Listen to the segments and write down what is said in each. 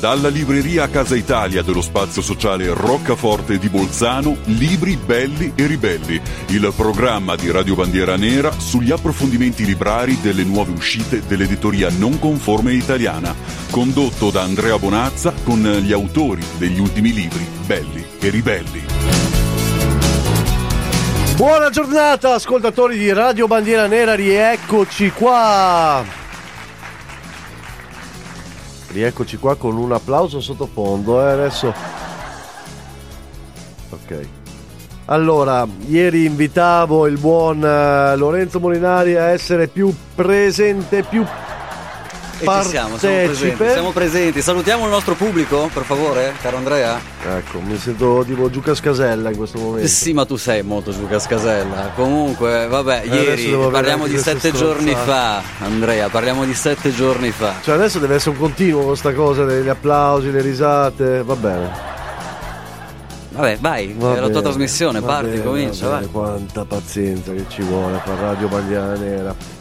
Dalla libreria Casa Italia dello spazio sociale Roccaforte di Bolzano, libri belli e ribelli, il programma di Radio Bandiera Nera sugli approfondimenti librari delle nuove uscite dell'editoria non conforme italiana, condotto da Andrea Bonazza con gli autori degli ultimi libri belli e ribelli. Buona giornata ascoltatori di Radio Bandiera Nera, rieccoci qua Rieccoci qua con un applauso sottofondo. Eh, adesso. Ok. Allora, ieri invitavo il buon uh, Lorenzo Molinari a essere più presente, più e siamo, siamo presenti, siamo presenti. Salutiamo il nostro pubblico, per favore, caro Andrea. Ecco, mi sento tipo Giuca Scasella in questo momento. Sì, ma tu sei molto Giuca Scasella. Comunque, vabbè, eh, ieri parliamo di sette giorni fa, Andrea, parliamo di sette giorni fa. Cioè adesso deve essere un continuo questa cosa degli applausi, le risate, va bene. Vabbè, vai, va è bene, la tua trasmissione, parti, bene, comincia. Vai. Quanta pazienza che ci vuole per Radio Bandiera Nera.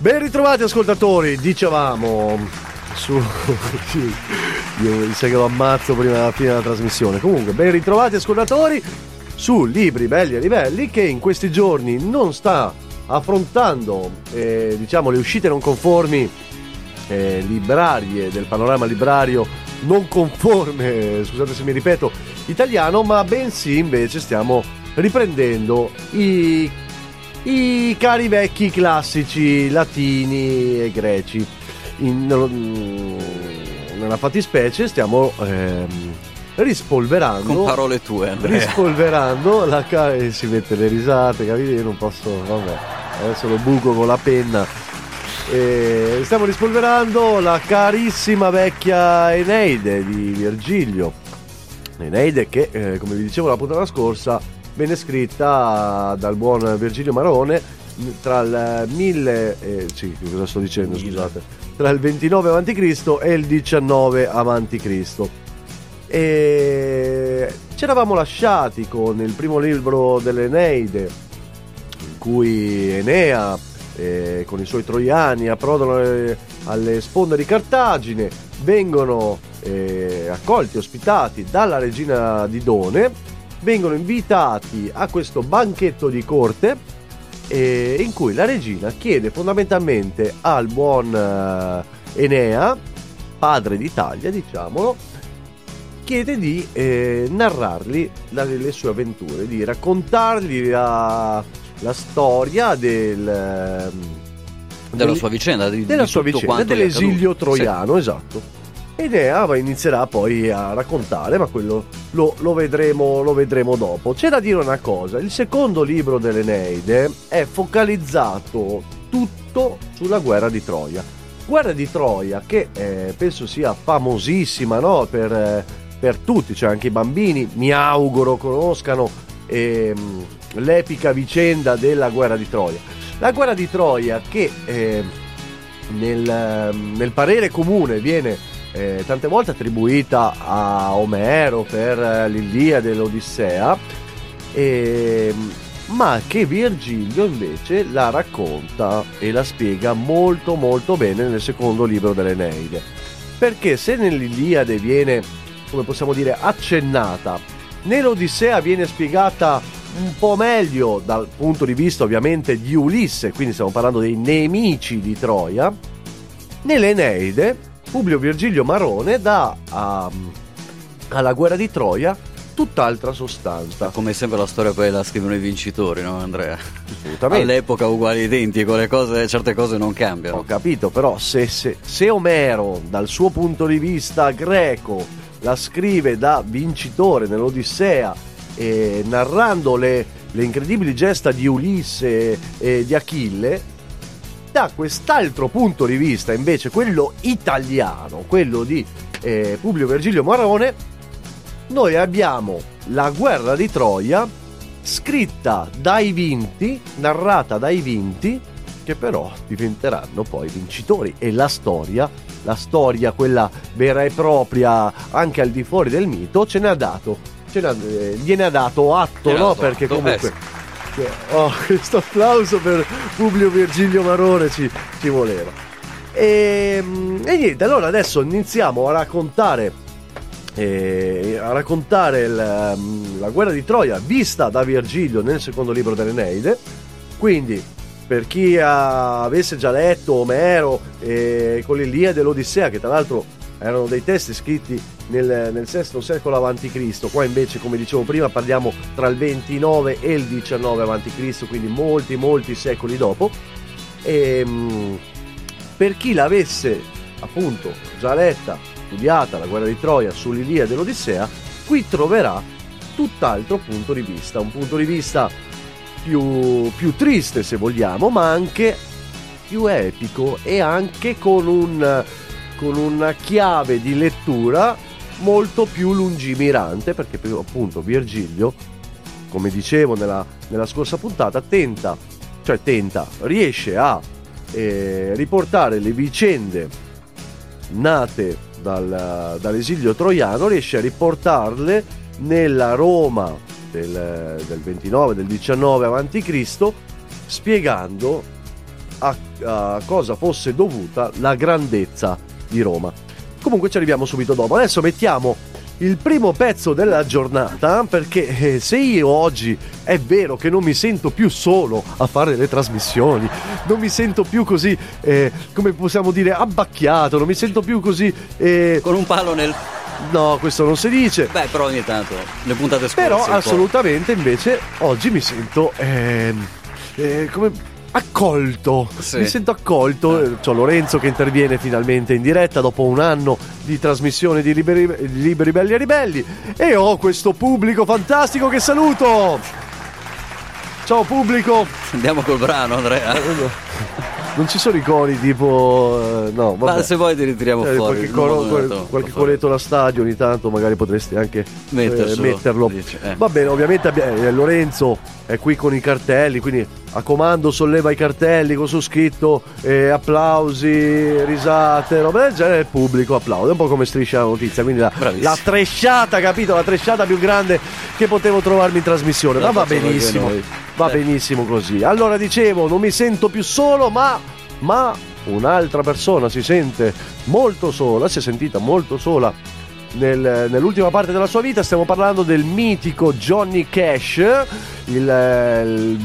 Ben ritrovati ascoltatori, dicevamo su... Io mi sa che lo ammazzo prima della fine della trasmissione. Comunque, ben ritrovati ascoltatori su Libri Belli e Livelli che in questi giorni non sta affrontando eh, diciamo le uscite non conformi eh, librarie del panorama librario non conforme, scusate se mi ripeto, italiano, ma bensì invece stiamo riprendendo i i cari vecchi classici latini e greci. In, nella fattispecie stiamo ehm, rispolverando con parole tue Andrea. rispolverando la cara si mette le risate capite io non posso vabbè adesso lo buco con la penna e stiamo rispolverando la carissima vecchia Eneide di Virgilio Eneide che eh, come vi dicevo la puntata scorsa venne scritta dal buon Virgilio Marone tra il 1000 eh, sì, cosa sto dicendo, scusate, tra il 29 a.C. e il 19 a.C. E ci eravamo lasciati con il primo libro dell'Eneide in cui Enea eh, con i suoi troiani approdano alle, alle sponde di Cartagine, vengono eh, accolti, ospitati dalla regina di Done vengono invitati a questo banchetto di corte eh, in cui la regina chiede fondamentalmente al buon eh, Enea, padre d'Italia diciamolo, chiede di eh, narrargli la, le sue avventure, di raccontargli la, la storia del, ehm, della sua vicenda, di, della di sua vicenda, dell'esilio troiano, sì. esatto. Ed Eva inizierà poi a raccontare, ma quello lo, lo, vedremo, lo vedremo dopo. C'è da dire una cosa, il secondo libro dell'Eneide è focalizzato tutto sulla guerra di Troia. Guerra di Troia che eh, penso sia famosissima no? per, eh, per, tutti, cioè anche i bambini mi auguro conoscano eh, l'epica vicenda della guerra di Troia. La guerra di Troia che eh, nel, nel parere comune viene eh, tante volte attribuita a Omero per l'Iliade e l'Odissea, eh, ma che Virgilio invece la racconta e la spiega molto molto bene nel secondo libro dell'Eneide. Perché se nell'Iliade viene, come possiamo dire, accennata, nell'Odissea viene spiegata un po' meglio dal punto di vista ovviamente di Ulisse, quindi stiamo parlando dei nemici di Troia, nell'Eneide Publio Virgilio Marone dà a, alla guerra di Troia tutt'altra sostanza. Come sempre la storia poi la scrivono i vincitori, no Andrea? Assolutamente. All'epoca uguale identico, le cose, certe cose non cambiano. Ho capito, però se, se, se Omero dal suo punto di vista greco la scrive da vincitore nell'Odissea, eh, narrando le, le incredibili gesta di Ulisse e di Achille, da quest'altro punto di vista, invece, quello italiano, quello di eh, Publio Virgilio Marone, noi abbiamo la guerra di Troia scritta dai vinti, narrata dai vinti, che però diventeranno poi vincitori. E la storia, la storia, quella vera e propria, anche al di fuori del mito, ce ne ha dato, ce ne ha, eh, gliene ha dato atto, no? Perché comunque... Oh, questo applauso per Publio Virgilio Marone ci, ci voleva. E, e niente, allora adesso iniziamo a raccontare eh, a raccontare il, la guerra di Troia vista da Virgilio nel secondo libro dell'Eneide. Quindi, per chi avesse già letto Omero eh, con l'Iliade e l'Odissea, che tra l'altro erano dei testi scritti nel, nel VI secolo a.C., qua invece, come dicevo prima, parliamo tra il 29 e il 19 a.C., quindi molti, molti secoli dopo. E, ehm, per chi l'avesse appunto già letta, studiata la guerra di Troia sull'Iliade e l'Odissea, qui troverà tutt'altro punto di vista, un punto di vista più, più triste se vogliamo, ma anche più epico e anche con, un, con una chiave di lettura molto più lungimirante, perché appunto Virgilio, come dicevo nella, nella scorsa puntata, tenta, cioè tenta, riesce a eh, riportare le vicende nate dal, dall'esilio troiano, riesce a riportarle nella Roma del, del 29, del 19 a.C., spiegando a, a cosa fosse dovuta la grandezza di Roma. Comunque ci arriviamo subito dopo. Adesso mettiamo il primo pezzo della giornata perché eh, se io oggi è vero che non mi sento più solo a fare le trasmissioni, non mi sento più così, eh, come possiamo dire, abbacchiato, non mi sento più così... Eh... Con un palo nel... No, questo non si dice. Beh, però ogni tanto, le puntate scorse. Però assolutamente invece oggi mi sento... Ehm, eh, come accolto. Sì. Mi sento accolto. Ah. C'ho Lorenzo che interviene finalmente in diretta dopo un anno di trasmissione di Liberi, Liberi Belli e Ribelli. E ho questo pubblico fantastico che saluto. Ciao pubblico. Andiamo col brano, Andrea. Non ci sono i cori tipo. Eh, no, vabbè. Ma se vuoi ti ritiriamo eh, fuori. Qualche, coro, quel, qualche coletto da stadio ogni tanto, magari potresti anche eh, metterlo. Eh. Va bene, ovviamente eh, Lorenzo è qui con i cartelli, quindi a comando solleva i cartelli con su scritto eh, applausi, risate, roba del genere, il pubblico applaude, un po' come striscia la notizia, quindi la, la tresciata, capito? La tresciata più grande che potevo trovarmi in trasmissione, ma va benissimo, va benissimo così. Allora dicevo, non mi sento più solo, ma, ma un'altra persona si sente molto sola, si è sentita molto sola nel, nell'ultima parte della sua vita. Stiamo parlando del mitico Johnny Cash, il, il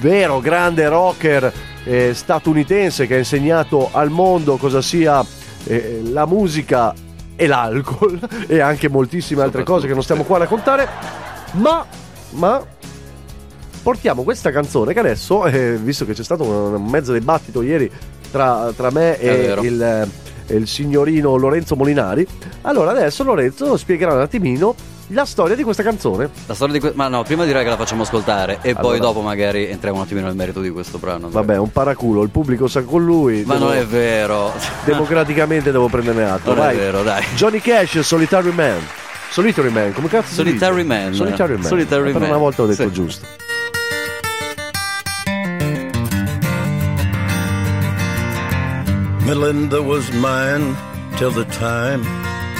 vero grande rocker eh, statunitense che ha insegnato al mondo cosa sia eh, la musica e l'alcol e anche moltissime altre cose che non stiamo qua a raccontare. Ma, ma portiamo questa canzone che adesso, eh, visto che c'è stato un, un mezzo dibattito ieri tra, tra me e il il signorino Lorenzo Molinari. Allora adesso Lorenzo spiegherà un attimino la storia di questa canzone. La storia di que- Ma no, prima direi che la facciamo ascoltare e allora. poi dopo magari entriamo un attimino nel merito di questo brano. Vabbè, un paraculo, il pubblico sa con lui. Ma devo... non è vero. Democraticamente devo prenderne atto. Non Vai. è vero, dai. Johnny Cash, Solitary Man. Solitary Man, come cazzo Solitary Man. Solitary Man. Solitary Man. Per una volta ho detto sì. giusto. Melinda was mine till the time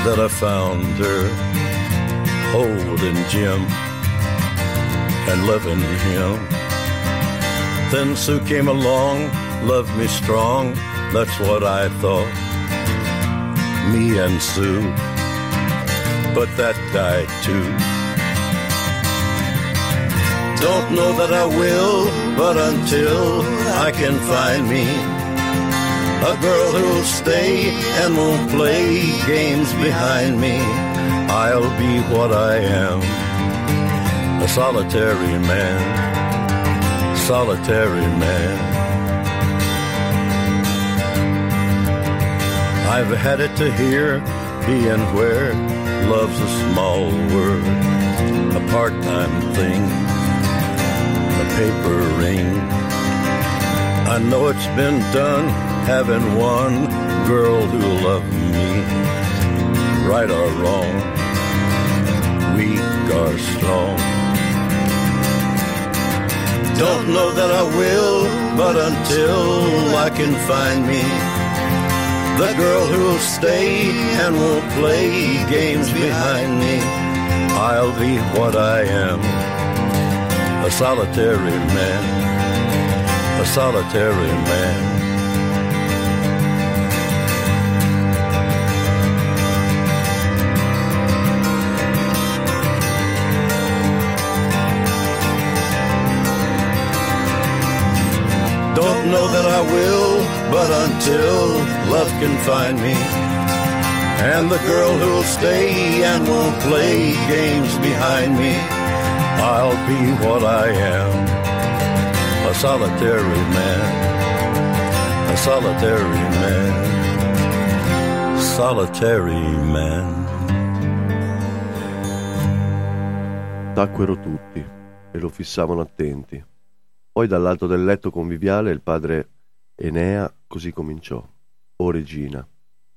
that I found her holding Jim and loving him. Then Sue came along, loved me strong, that's what I thought. Me and Sue, but that died too. Don't know that I will, but until I can find me a girl who'll stay and won't play games behind me. I'll be what I am, a solitary man, solitary man. I've had it to hear, being where love's a small word, a part-time thing, a paper ring. I know it's been done having one girl who loved me, right or wrong, weak or strong. Don't know that I will, but until I can find me the girl who'll stay and won't play games behind me, I'll be what I am, a solitary man, a solitary man. Will, but until love can find me, and the girl who'll stay and won't play games behind me, I'll be what I am, a solitary man, a solitary man, solitary man. Tacquero tutti e lo fissavano attenti. Poi dall'alto del letto conviviale il padre Enea così cominciò. O regina,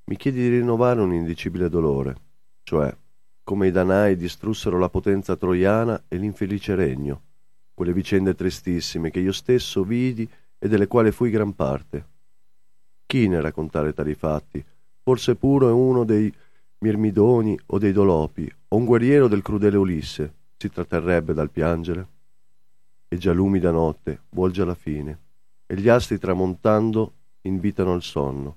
mi chiedi di rinnovare un indicibile dolore, cioè come i Danai distrussero la potenza troiana e l'infelice regno, quelle vicende tristissime che io stesso vidi e delle quali fui gran parte. Chi ne raccontare tali fatti? Forse puro è uno dei Mirmidoni o dei Dolopi, o un guerriero del crudele Ulisse, si tratterrebbe dal piangere? e già l'umida notte volge alla fine, e gli astri tramontando invitano al sonno.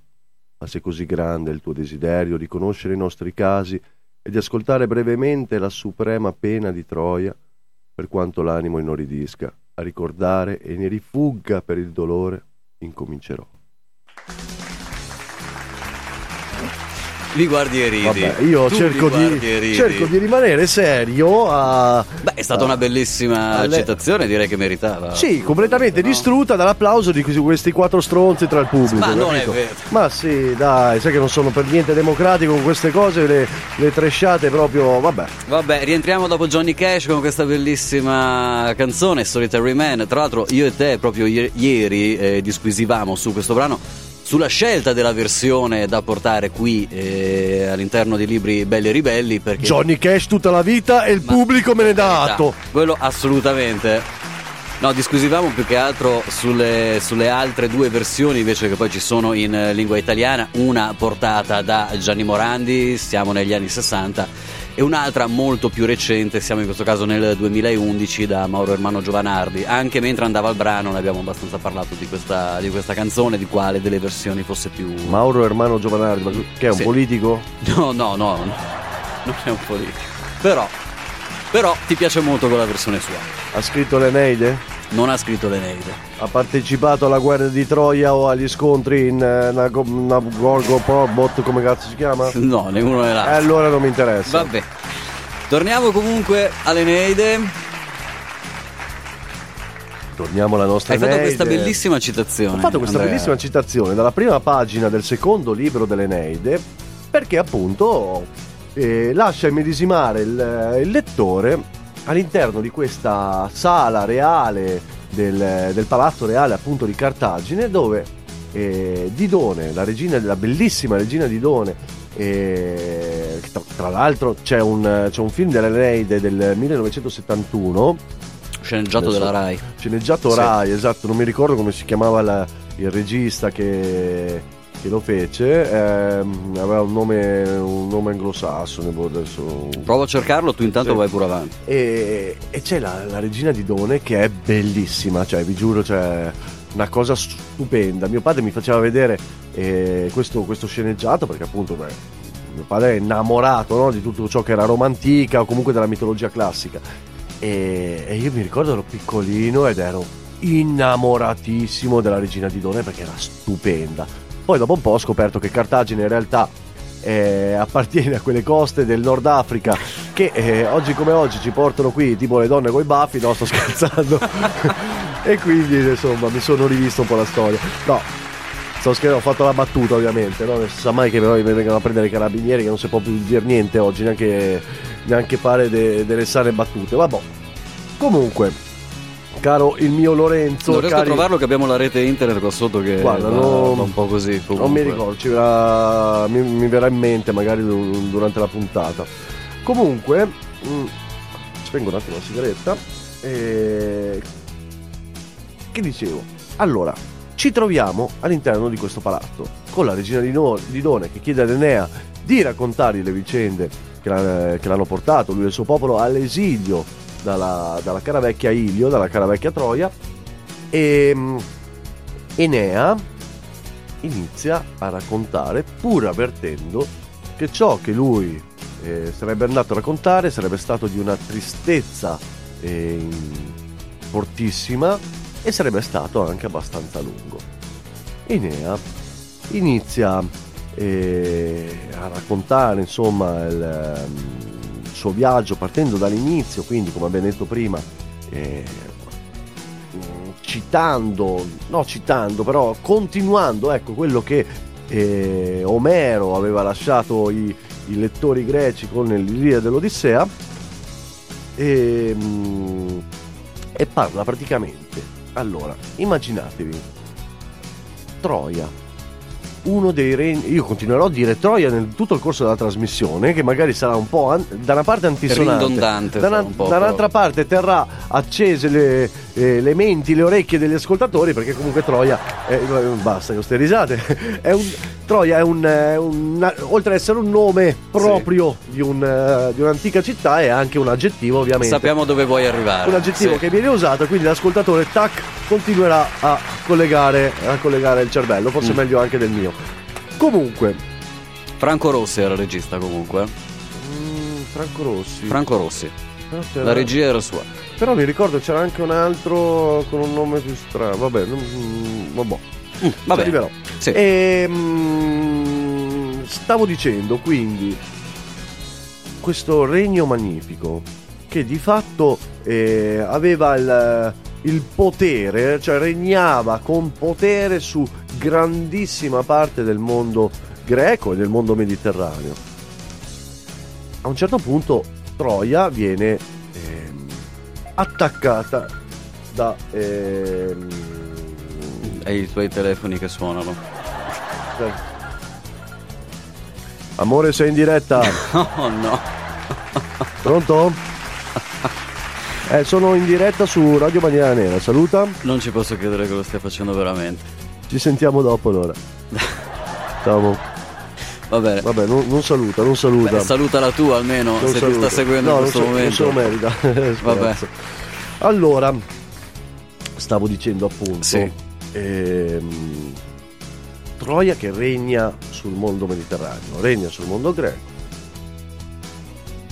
Ma se così grande è il tuo desiderio di conoscere i nostri casi e di ascoltare brevemente la suprema pena di Troia, per quanto l'animo inorridisca, a ricordare e ne rifugga per il dolore, incomincerò. Mi guardi e ridi. Vabbè, io cerco di, cerco di, rimanere serio. A, Beh, è stata a, una bellissima alle... citazione, direi che meritava. Sì, completamente no? distrutta dall'applauso di questi quattro stronzi tra il pubblico. Ma non è vero. Ma sì, dai, sai che non sono per niente democratico con queste cose, le, le tresciate proprio. Vabbè. Vabbè, rientriamo dopo Johnny Cash con questa bellissima canzone, Solitary Man. Tra l'altro, io e te proprio ieri eh, disquisivamo su questo brano sulla scelta della versione da portare qui eh, all'interno dei libri Belli e Ribelli. Perché... Johnny Cash tutta la vita e il Ma pubblico me ne dà atto. Quello assolutamente. No, discusivamo più che altro sulle, sulle, altre due versioni invece che poi ci sono in lingua italiana, una portata da Gianni Morandi, siamo negli anni 60 e un'altra molto più recente, siamo in questo caso nel 2011 da Mauro Ermano Giovanardi. Anche mentre andava il brano ne abbiamo abbastanza parlato di questa, di questa canzone, di quale delle versioni fosse più... Mauro Ermano Giovanardi, che è un sì. politico? No, no, no, no, non è un politico. Però, però ti piace molto quella versione sua. Ha scritto l'Eneide? Non ha scritto l'Eneide. Ha partecipato alla guerra di Troia o agli scontri in uh, Nagorno Probot, come cazzo si chiama? No, nessuno è là. Eh, allora non mi interessa. Vabbè. Torniamo comunque all'Eneide. Torniamo alla nostra Hai Eneide. fatto questa bellissima citazione. Ho fatto questa Andrea. bellissima citazione dalla prima pagina del secondo libro dell'Eneide perché appunto eh, lascia immedesimare il, il lettore all'interno di questa sala reale del, del palazzo reale appunto di Cartagine dove eh, Didone, la, regina, la bellissima regina Didone eh, tra, tra, l'altro c'è un, c'è un film dell'Eneide del 1971 sceneggiato della Rai sceneggiato sì. Rai esatto non mi ricordo come si chiamava la, il regista che che lo fece ehm, aveva un nome, un nome anglosassone boh, adesso... prova a cercarlo tu intanto sì. vai pure avanti. E, e c'è la, la, regina di Done che è bellissima cioè vi giuro cioè una cosa stupenda. Mio padre mi faceva vedere eh, questo, questo, sceneggiato perché appunto beh, mio padre è innamorato no, di tutto ciò che era romantica o comunque della mitologia classica. E, e io mi ricordo ero piccolino ed ero innamoratissimo della regina di Done perché era stupenda poi dopo un po' ho scoperto che Cartagine in realtà eh, appartiene a quelle coste del Nord Africa che eh, oggi come oggi ci portano qui tipo le donne con i baffi, no sto scherzando e quindi insomma mi sono rivisto un po' la storia no sto scherzando ho fatto la battuta ovviamente no? non si sa mai che poi mi vengono a prendere i carabinieri che non si può più dire niente oggi neanche, neanche fare de- delle sane battute vabbè comunque caro il mio Lorenzo. Non riesco cari... a trovarlo che abbiamo la rete internet qua sotto che Guarda, va, non, va un po' così. Comunque. Non mi ricordo, verrà, mi, mi, verrà in mente magari durante la puntata. Comunque, mh, mm, spengo un attimo la sigaretta. E... Che dicevo? Allora, ci troviamo all'interno di questo palazzo con la regina di, no- di Done che chiede ad Enea di raccontargli le vicende che, che l'hanno portato, lui e il suo popolo, all'esilio dalla, dalla cara vecchia Ilio, dalla cara vecchia Troia, e mm, Enea inizia a raccontare, pur avvertendo che ciò che lui eh, sarebbe andato a raccontare sarebbe stato di una tristezza eh, fortissima e sarebbe stato anche abbastanza lungo. Enea inizia eh, a raccontare insomma il, ehm, il, suo viaggio partendo dall'inizio, quindi come abbiamo detto prima, eh, citando, no citando, però continuando ecco quello che eh, Omero aveva lasciato i, i lettori greci con l'Ilia dell'Odissea e, mm, e parla praticamente allora immaginatevi Troia uno dei regni. Io continuerò a dire Troia nel tutto il corso della trasmissione, che magari sarà un po' an- da una parte antisonante, ridondante, da, una, un po', da un'altra parte terrà accese le, eh, le, menti, le orecchie degli ascoltatori, perché comunque Troia. È, basta con queste risate. È un, Troia è un, è un, oltre ad essere un nome proprio sì. di, un, uh, di, un'antica città, è anche un aggettivo, ovviamente. Sappiamo dove vuoi arrivare. Un aggettivo sì. che viene usato, quindi l'ascoltatore tac continuerà a collegare, a collegare il cervello, forse mm. meglio anche del mio. Comunque, Franco Rossi era il regista comunque. Mm, Franco Rossi. Franco Rossi. La regia era sua. Però mi ricordo c'era anche un altro con un nome più strano. Vabbè, mm, vabbè. Mm, vabbè. Arriverò. Sì. E, mm, stavo dicendo quindi questo regno magnifico che di fatto eh, aveva il, il, potere, cioè regnava con potere su grandissima parte del mondo greco e del mondo mediterraneo. A un certo punto Troia viene eh, attaccata da... Eh, e i tuoi telefoni che suonano. Amore, sei in diretta? Oh no. Pronto? Eh, sono in diretta su Radio Bandiera Nera, saluta. Non ci posso credere che lo stia facendo veramente. Ci sentiamo dopo allora. Ciao. Va bene. Vabbè, non, non saluta, non saluta. Beh, saluta la tua almeno, non se saluta. ti sta seguendo no, in questo non momento. Non se lo merita. Vabbè. Allora, stavo dicendo appunto. Sì. Ehm, Troia che regna sul mondo mediterraneo, regna sul mondo greco.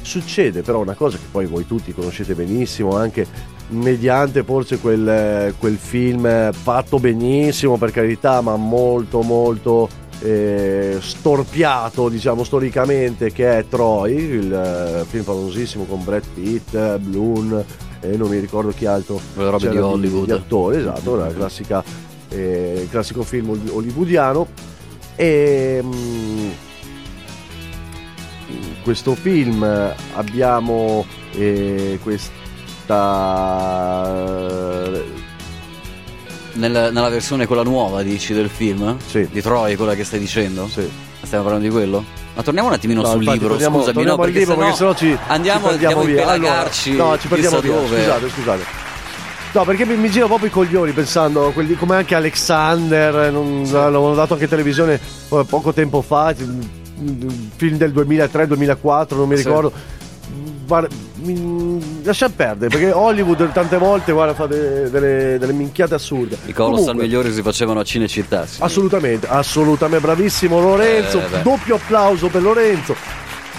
Succede però una cosa che poi voi tutti conoscete benissimo, anche mediante forse quel, quel film fatto benissimo per carità, ma molto molto eh, storpiato diciamo storicamente che è Troy, il eh, film famosissimo con Brad Pitt, Bloom e non mi ricordo chi altro. Le robe di Hollywood. Di attori, esatto, la classica eh, il classico film hollywoodiano. E mm, in questo film abbiamo eh, questa nella, nella, versione quella nuova dici del film? Sì. Di Troy, quella che stai dicendo? Sì. Stiamo parlando di quello? Ma torniamo un attimino no, sul libro, torniamo, scusami, torniamo no, perché, libro, perché sennò ci andiamo, ci andiamo via. Allora, no, ci perdiamo via. Dove. Scusate, scusate. No, perché mi, mi giro proprio i coglioni pensando quelli come anche Alexander, non, sì. l'hanno dato anche in televisione eh, poco tempo fa, film del 2003-2004, non mi ricordo. Guarda, mi, lascia perdere perché Hollywood tante volte guarda, fa delle, delle, delle minchiate assurde. I colossal migliori si facevano a Cinecittà. Sì. Assolutamente, assolutamente bravissimo Lorenzo. Eh, doppio applauso per Lorenzo.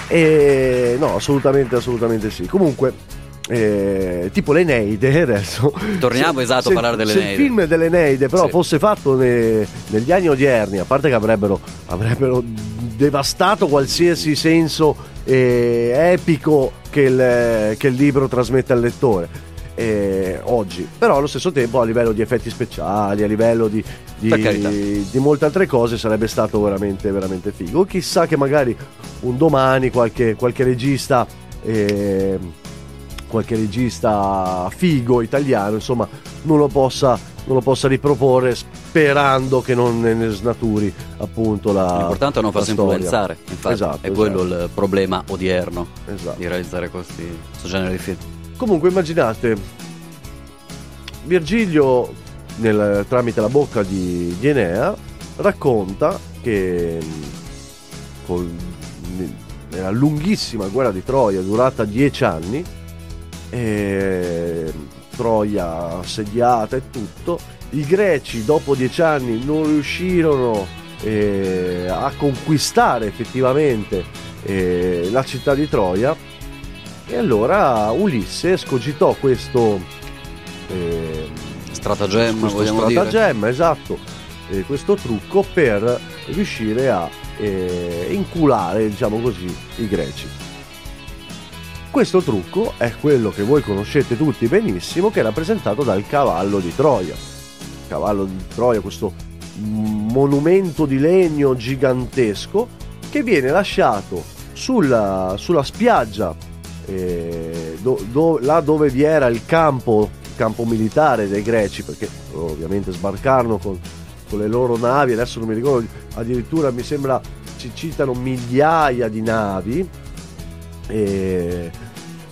E no, assolutamente, assolutamente sì. Comunque. Eh, tipo l'Eneide adesso torniamo se, esatto se, a parlare dell'Eneide se il film dell'Eneide però sì. fosse fatto ne, negli anni odierni a parte che avrebbero, avrebbero devastato qualsiasi senso eh, epico che il, che il, libro trasmette al lettore. Eh, oggi, però allo stesso tempo a livello di effetti speciali, a livello di, di, di molte altre cose sarebbe stato veramente, veramente figo. Chissà che magari un domani qualche, qualche regista eh, qualche regista figo italiano insomma non lo possa, non lo possa riproporre sperando che non ne snaturi appunto la l'importante è non farsi influenzare infatti esatto, è quello esatto. il problema odierno esatto. di realizzare questi, questo genere di film comunque immaginate Virgilio nel, tramite la bocca di, di Enea racconta che col, nella lunghissima guerra di Troia durata dieci anni eh, Troia assediata e tutto i greci dopo dieci anni non riuscirono eh, a conquistare effettivamente eh, la città di Troia e allora Ulisse scogitò questo eh, stratagemma, questo stratagemma, dire. esatto, eh, questo trucco per riuscire a eh, inculare, diciamo così, i greci. Questo trucco è quello che voi conoscete tutti benissimo, che è rappresentato dal cavallo di Troia. Cavallo di Troia, questo monumento di legno gigantesco che viene lasciato sulla, sulla spiaggia, eh, do, do, là dove vi era il campo, campo militare dei greci, perché ovviamente sbarcarono con, con le loro navi, adesso non mi ricordo, addirittura mi sembra ci citano migliaia di navi e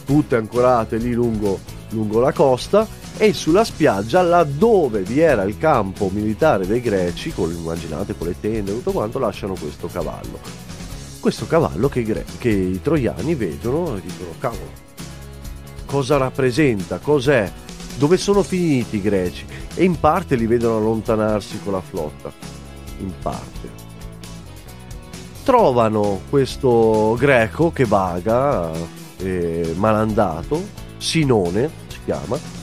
tutte ancorate lì lungo, lungo la costa e sulla spiaggia laddove vi era il campo militare dei greci, con, immaginate con le tende e tutto quanto, lasciano questo cavallo. Questo cavallo che i, gre- che i troiani vedono e dicono, cavolo, cosa rappresenta, cos'è, dove sono finiti i greci? E in parte li vedono allontanarsi con la flotta, in parte. Trovano questo greco che vaga, eh, malandato, Sinone si chiama,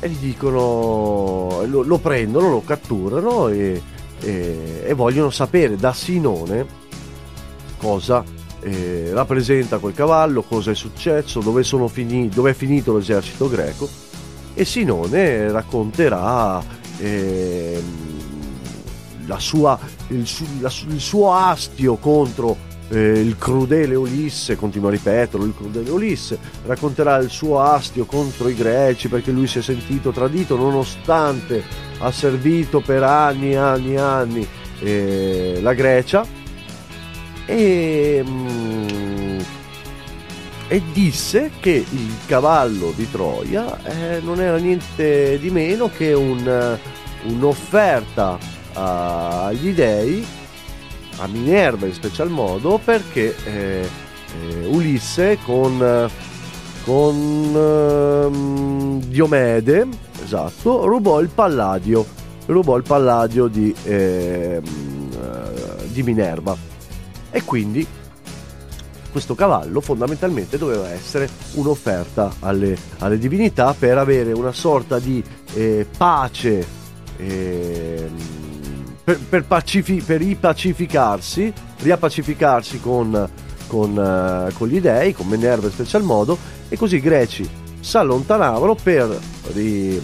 e gli dicono, lo, lo prendono, lo catturano e, e, e, vogliono sapere da Sinone cosa eh, rappresenta quel cavallo, cosa è successo, dove, finiti, dove è finito l'esercito greco e Sinone racconterà eh, la sua, il, su, la, il suo astio contro eh, il crudele Ulisse, continua a ripeterlo, il crudele Ulisse, racconterà il suo astio contro i greci perché lui si è sentito tradito nonostante ha servito per anni e anni e anni eh, la Grecia. E, mm, e, disse che il cavallo di Troia eh, non era niente di meno che un, un'offerta agli dei a Minerva in special modo perché eh, eh, Ulisse con, con eh, Diomede esatto, rubò il palladio rubò il palladio di, ehm, eh, di Minerva. E quindi questo cavallo fondamentalmente doveva essere un'offerta alle, alle divinità per avere una sorta di eh, pace eh, per, per, pacifi- per ripacificarsi, riappacificarsi con, con, uh, con, gli dei, con Minerva in special modo, e così i greci si allontanavano per, ri-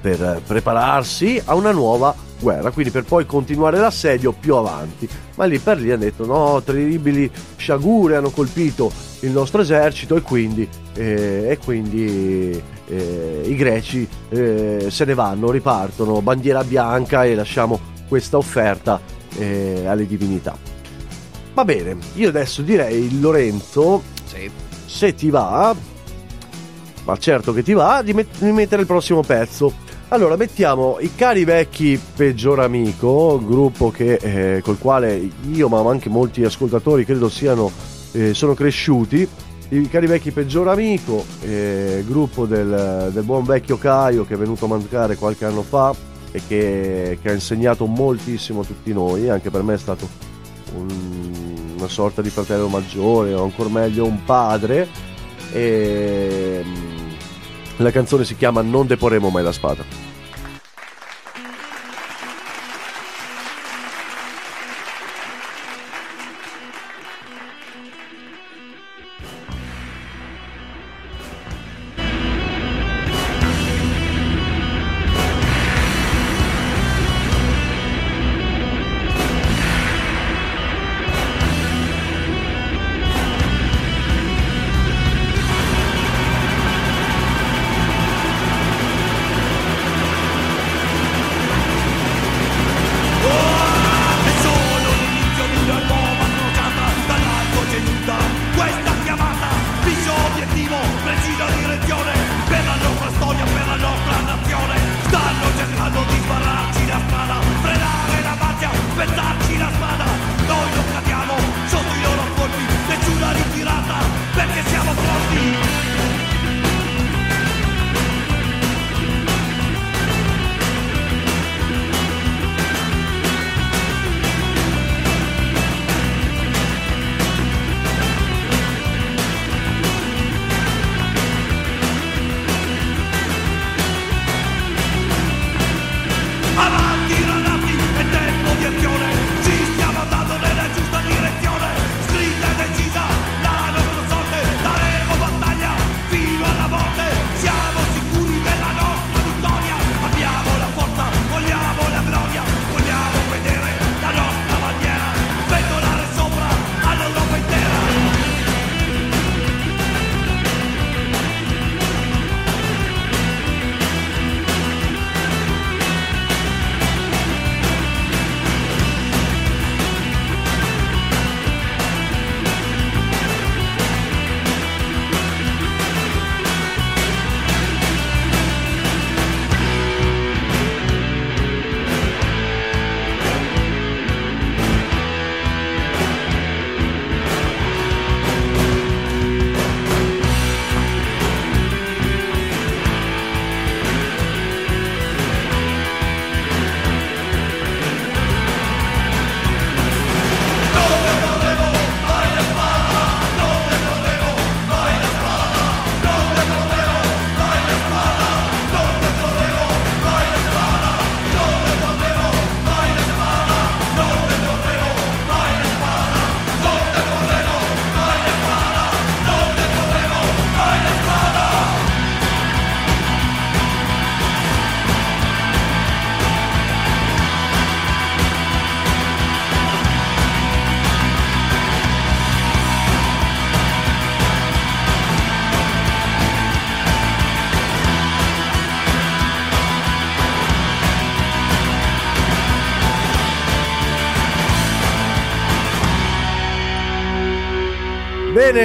per prepararsi a una nuova guerra, quindi per poi continuare l'assedio più avanti. Ma lì per lì hanno detto no, terribili sciagure hanno colpito il nostro esercito e quindi, eh, e quindi eh, i greci eh, se ne vanno, ripartono, bandiera bianca e lasciamo questa offerta eh, alle divinità. Va bene, io adesso direi Lorenzo, sì. se ti va, ma certo che ti va, di, met- di mettere il prossimo pezzo. Allora, mettiamo i cari vecchi Peggior Amico, gruppo che, eh, col quale io, ma anche molti ascoltatori credo siano, eh, sono cresciuti i cari vecchi peggior amico, eh, gruppo del, del, buon vecchio Caio che è venuto a mancare qualche anno fa e che, che ha insegnato moltissimo a tutti noi, anche per me è stato un, una sorta di fratello maggiore o ancora meglio un padre. E, mm, la canzone si chiama Non deporremo mai la spada.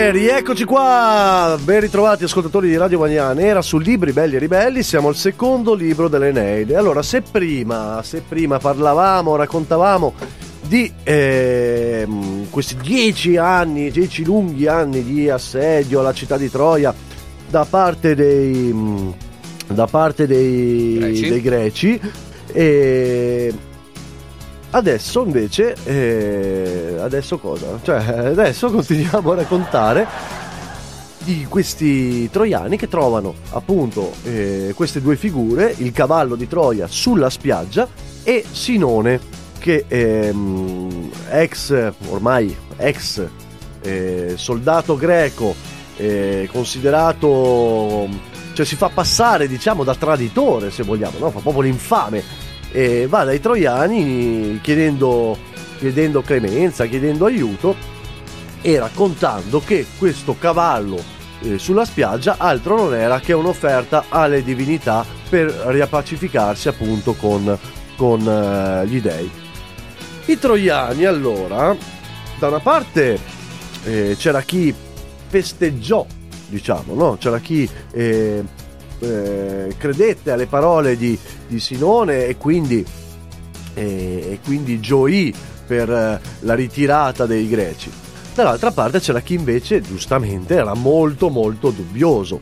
Bene, rieccoci qua, ben ritrovati ascoltatori di Radio Magna Nera su Libri Belli e Ribelli, siamo al secondo libro dell'Eneide. Allora, se prima, se prima parlavamo, raccontavamo di eh, questi dieci anni, dieci lunghi anni di assedio alla città di Troia da parte dei, da parte dei Greci. dei greci e Adesso invece, eh, adesso cosa? Cioè, adesso continuiamo a raccontare di questi troiani che trovano appunto eh, queste due figure, il cavallo di Troia sulla spiaggia e Sinone che ehm, ex, ormai ex eh, soldato greco, eh, considerato, cioè si fa passare diciamo da traditore se vogliamo, no? fa proprio l'infame e va dai troiani chiedendo, chiedendo clemenza, chiedendo aiuto e raccontando che questo cavallo eh, sulla spiaggia altro non era che un'offerta alle divinità per riappacificarsi appunto con, con eh, gli dei. I troiani allora, da una parte eh, c'era chi festeggiò, diciamo, no? c'era chi eh, credette alle parole di, di Sinone e quindi, eh, e quindi gioì per eh, la ritirata dei greci. Dall'altra parte c'era chi invece giustamente era molto molto dubbioso.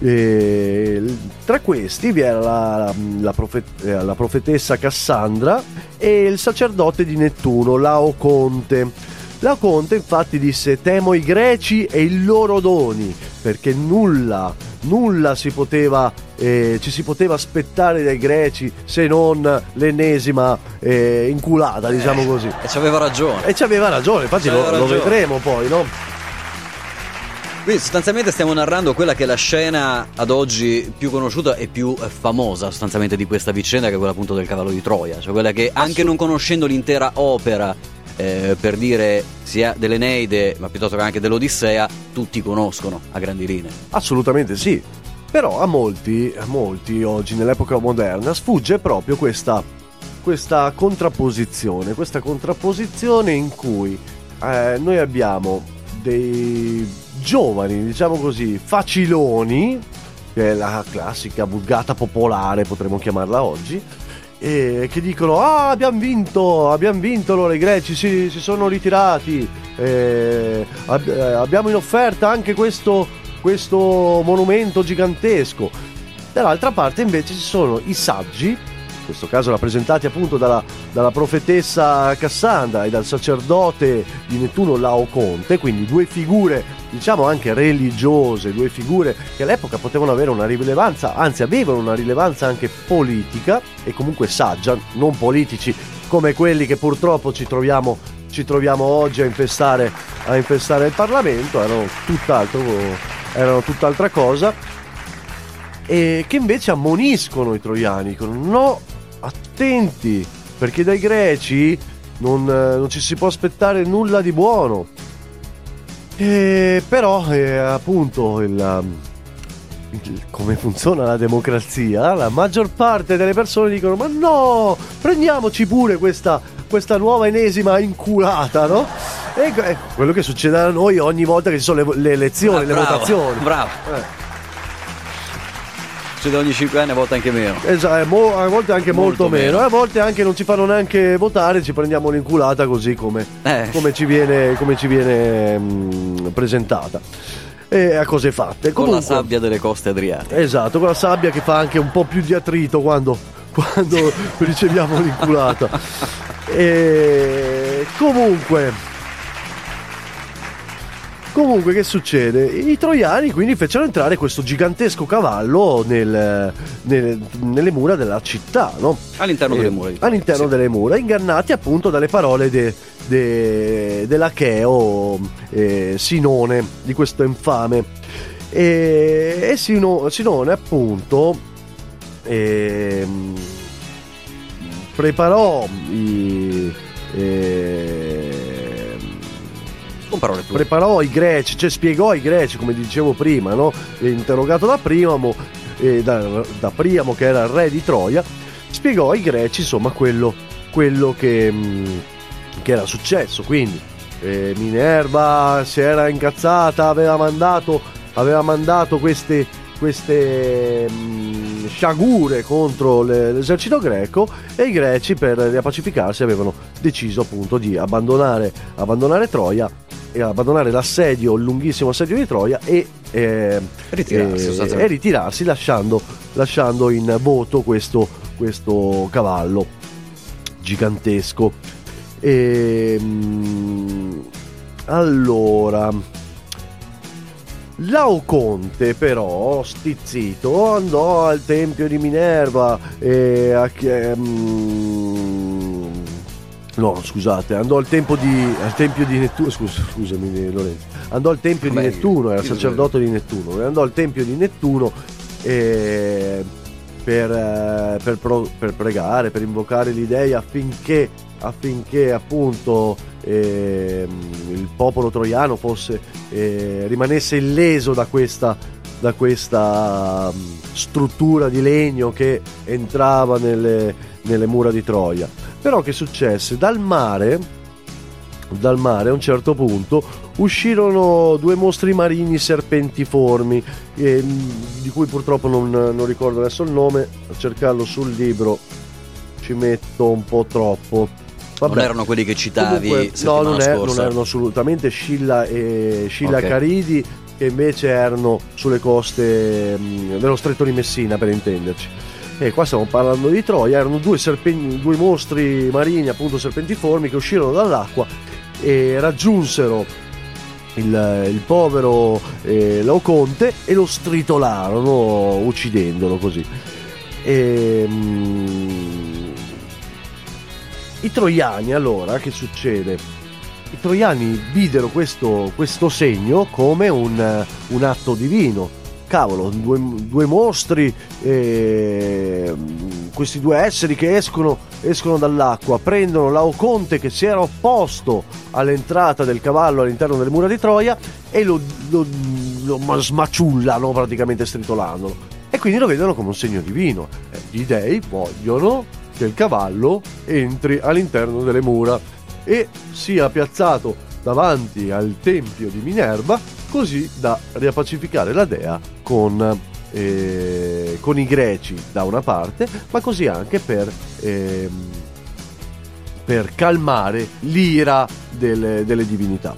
E, tra questi vi era la, la, profet- eh, la profetessa Cassandra e il sacerdote di Nettuno, Laoconte. Laoconte infatti disse temo i greci e i loro doni perché nulla nulla si poteva, eh, ci si poteva aspettare dai greci se non l'ennesima eh, inculata, diciamo così. E ci aveva ragione. E ci aveva ragione, infatti lo, C'aveva lo ragione. vedremo poi, no? Quindi sostanzialmente stiamo narrando quella che è la scena ad oggi più conosciuta e più eh, famosa sostanzialmente di questa vicenda che è quella appunto del cavallo di Troia, cioè quella che anche non conoscendo l'intera opera eh, per dire sia dell'Eneide ma piuttosto che anche dell'Odissea tutti conoscono a grandi linee. Assolutamente sì. Però a molti, a molti oggi nell'epoca moderna sfugge proprio questa, questa contrapposizione, questa contrapposizione in cui eh, noi abbiamo dei giovani, diciamo così, faciloni, che è la classica vulgata popolare, potremmo chiamarla oggi, e che dicono ah abbiamo vinto abbiamo vinto loro i greci si, si sono ritirati. Eh, ab- eh, abbiamo in offerta anche questo, questo monumento gigantesco. Dall'altra parte invece ci sono i saggi questo caso rappresentati appunto dalla, dalla profetessa Cassandra e dal sacerdote di Nettuno Laoconte, quindi due figure diciamo anche religiose, due figure che all'epoca potevano avere una rilevanza, anzi avevano una rilevanza anche politica e comunque saggia, non politici come quelli che purtroppo ci troviamo, ci troviamo oggi a infestare, a infestare il Parlamento, erano tutt'altro, erano tutt'altra cosa. E che invece ammoniscono i troiani, dicono no, attenti, perché dai greci non, eh, non ci si può aspettare nulla di buono. E però eh, appunto il, um, il- come funziona la democrazia, la maggior parte delle persone dicono ma no, prendiamoci pure questa, questa nuova enesima inculata, no? E ecco, quello che succede a noi ogni volta che ci sono le, le elezioni, Ah, le bravo, votazioni. Bravo. Eh. Succede ogni 5 anni, a volte anche meno. Esatto, a volte anche molto, Molto meno. meno. e a volte anche non ci fanno neanche votare, ci prendiamo l'inculata così come, Eh. come ci viene, come ci viene mm, presentata. E a cose fatte. Con Comunque, la sabbia delle coste adriatiche. Esatto, con la sabbia che fa anche un po' più di attrito quando, quando riceviamo l'inculata. E comunque. Comunque, che succede? I troiani quindi fecero entrare questo gigantesco cavallo nel- nel- nelle mura della città, no? All'interno Eh, delle mura di Troia, all'interno sì. delle mura, ingannati appunto dalle parole de- de- dell'Acheo eh, Sinone, di questo infame. E, e Sino- Sinone appunto ehm, preparò i... ehm, Con parole tue. preparò i greci, cioè spiegò ai greci, come dicevo prima, no? Interrogato da Priamo, eh, da, da Priamo che era il re di Troia, spiegò ai greci insomma quello, quello che, mh, che era successo. Quindi eh, Minerva si era incazzata, aveva mandato, aveva mandato queste, queste mh, sciagure contro le, l'esercito greco e i greci per riappacificarsi avevano deciso appunto di abbandonare, abbandonare Troia abbandonare l'assedio, il lunghissimo assedio di Troia e, eh, Ritirarsi, e- e ritirarsi lasciando, lasciando in voto questo, questo cavallo gigantesco. E, mm, allora, Laoconte però, stizzito, andò al tempio di Minerva e a chi- ehm, No, scusate, andò al, tempio di, al tempio di Nettuno. Scusa, scusami, Lorenzo. Andò al tempio Vabbè, di Nettuno, era sacerdote di Nettuno. e Andò al tempio di Nettuno eh, per, eh, per pro- per pregare, per invocare gli dei affinché, affinché appunto ehm, il popolo troiano fosse, eh, rimanesse illeso da questa, da questa mm, struttura di legno che entrava nelle, nelle mura di Troia. Però che successe? Dal mare, dal mare a un certo punto uscirono due mostri marini serpentiformi, eh, di cui purtroppo non, non ricordo adesso il nome, a cercarlo sul libro ci metto un po' troppo. Non Vabbè. erano quelli che citavi Comunque, no, non, è- non erano assolutamente Scilla e Scilla Ok. Caridi, che invece erano sulle coste mh, dello stretto di Messina, per intenderci. E qua stiamo parlando di Troia, erano due, serpen- due mostri marini, appunto serpentiformi, che uscirono dall'acqua e raggiunsero il, il povero eh, Laoconte e lo stritolarono uccidendolo così. E, mm, I troiani allora, che succede? I troiani videro questo, questo segno come un, un atto divino. Cavolo, due, due mostri, eh, questi due esseri che escono, escono dall'acqua, prendono Laoconte che si era opposto all'entrata del cavallo all'interno delle mura di Troia e lo, lo- lo ma- smaciullano praticamente stritolandolo. E quindi lo vedono come un segno divino. Eh, gli dei vogliono che il cavallo entri all'interno delle mura e sia piazzato davanti al tempio di Minerva così da riappacificare la dea con, eh, con i greci da una parte ma così anche per, ehm, per calmare l'ira delle, delle divinità.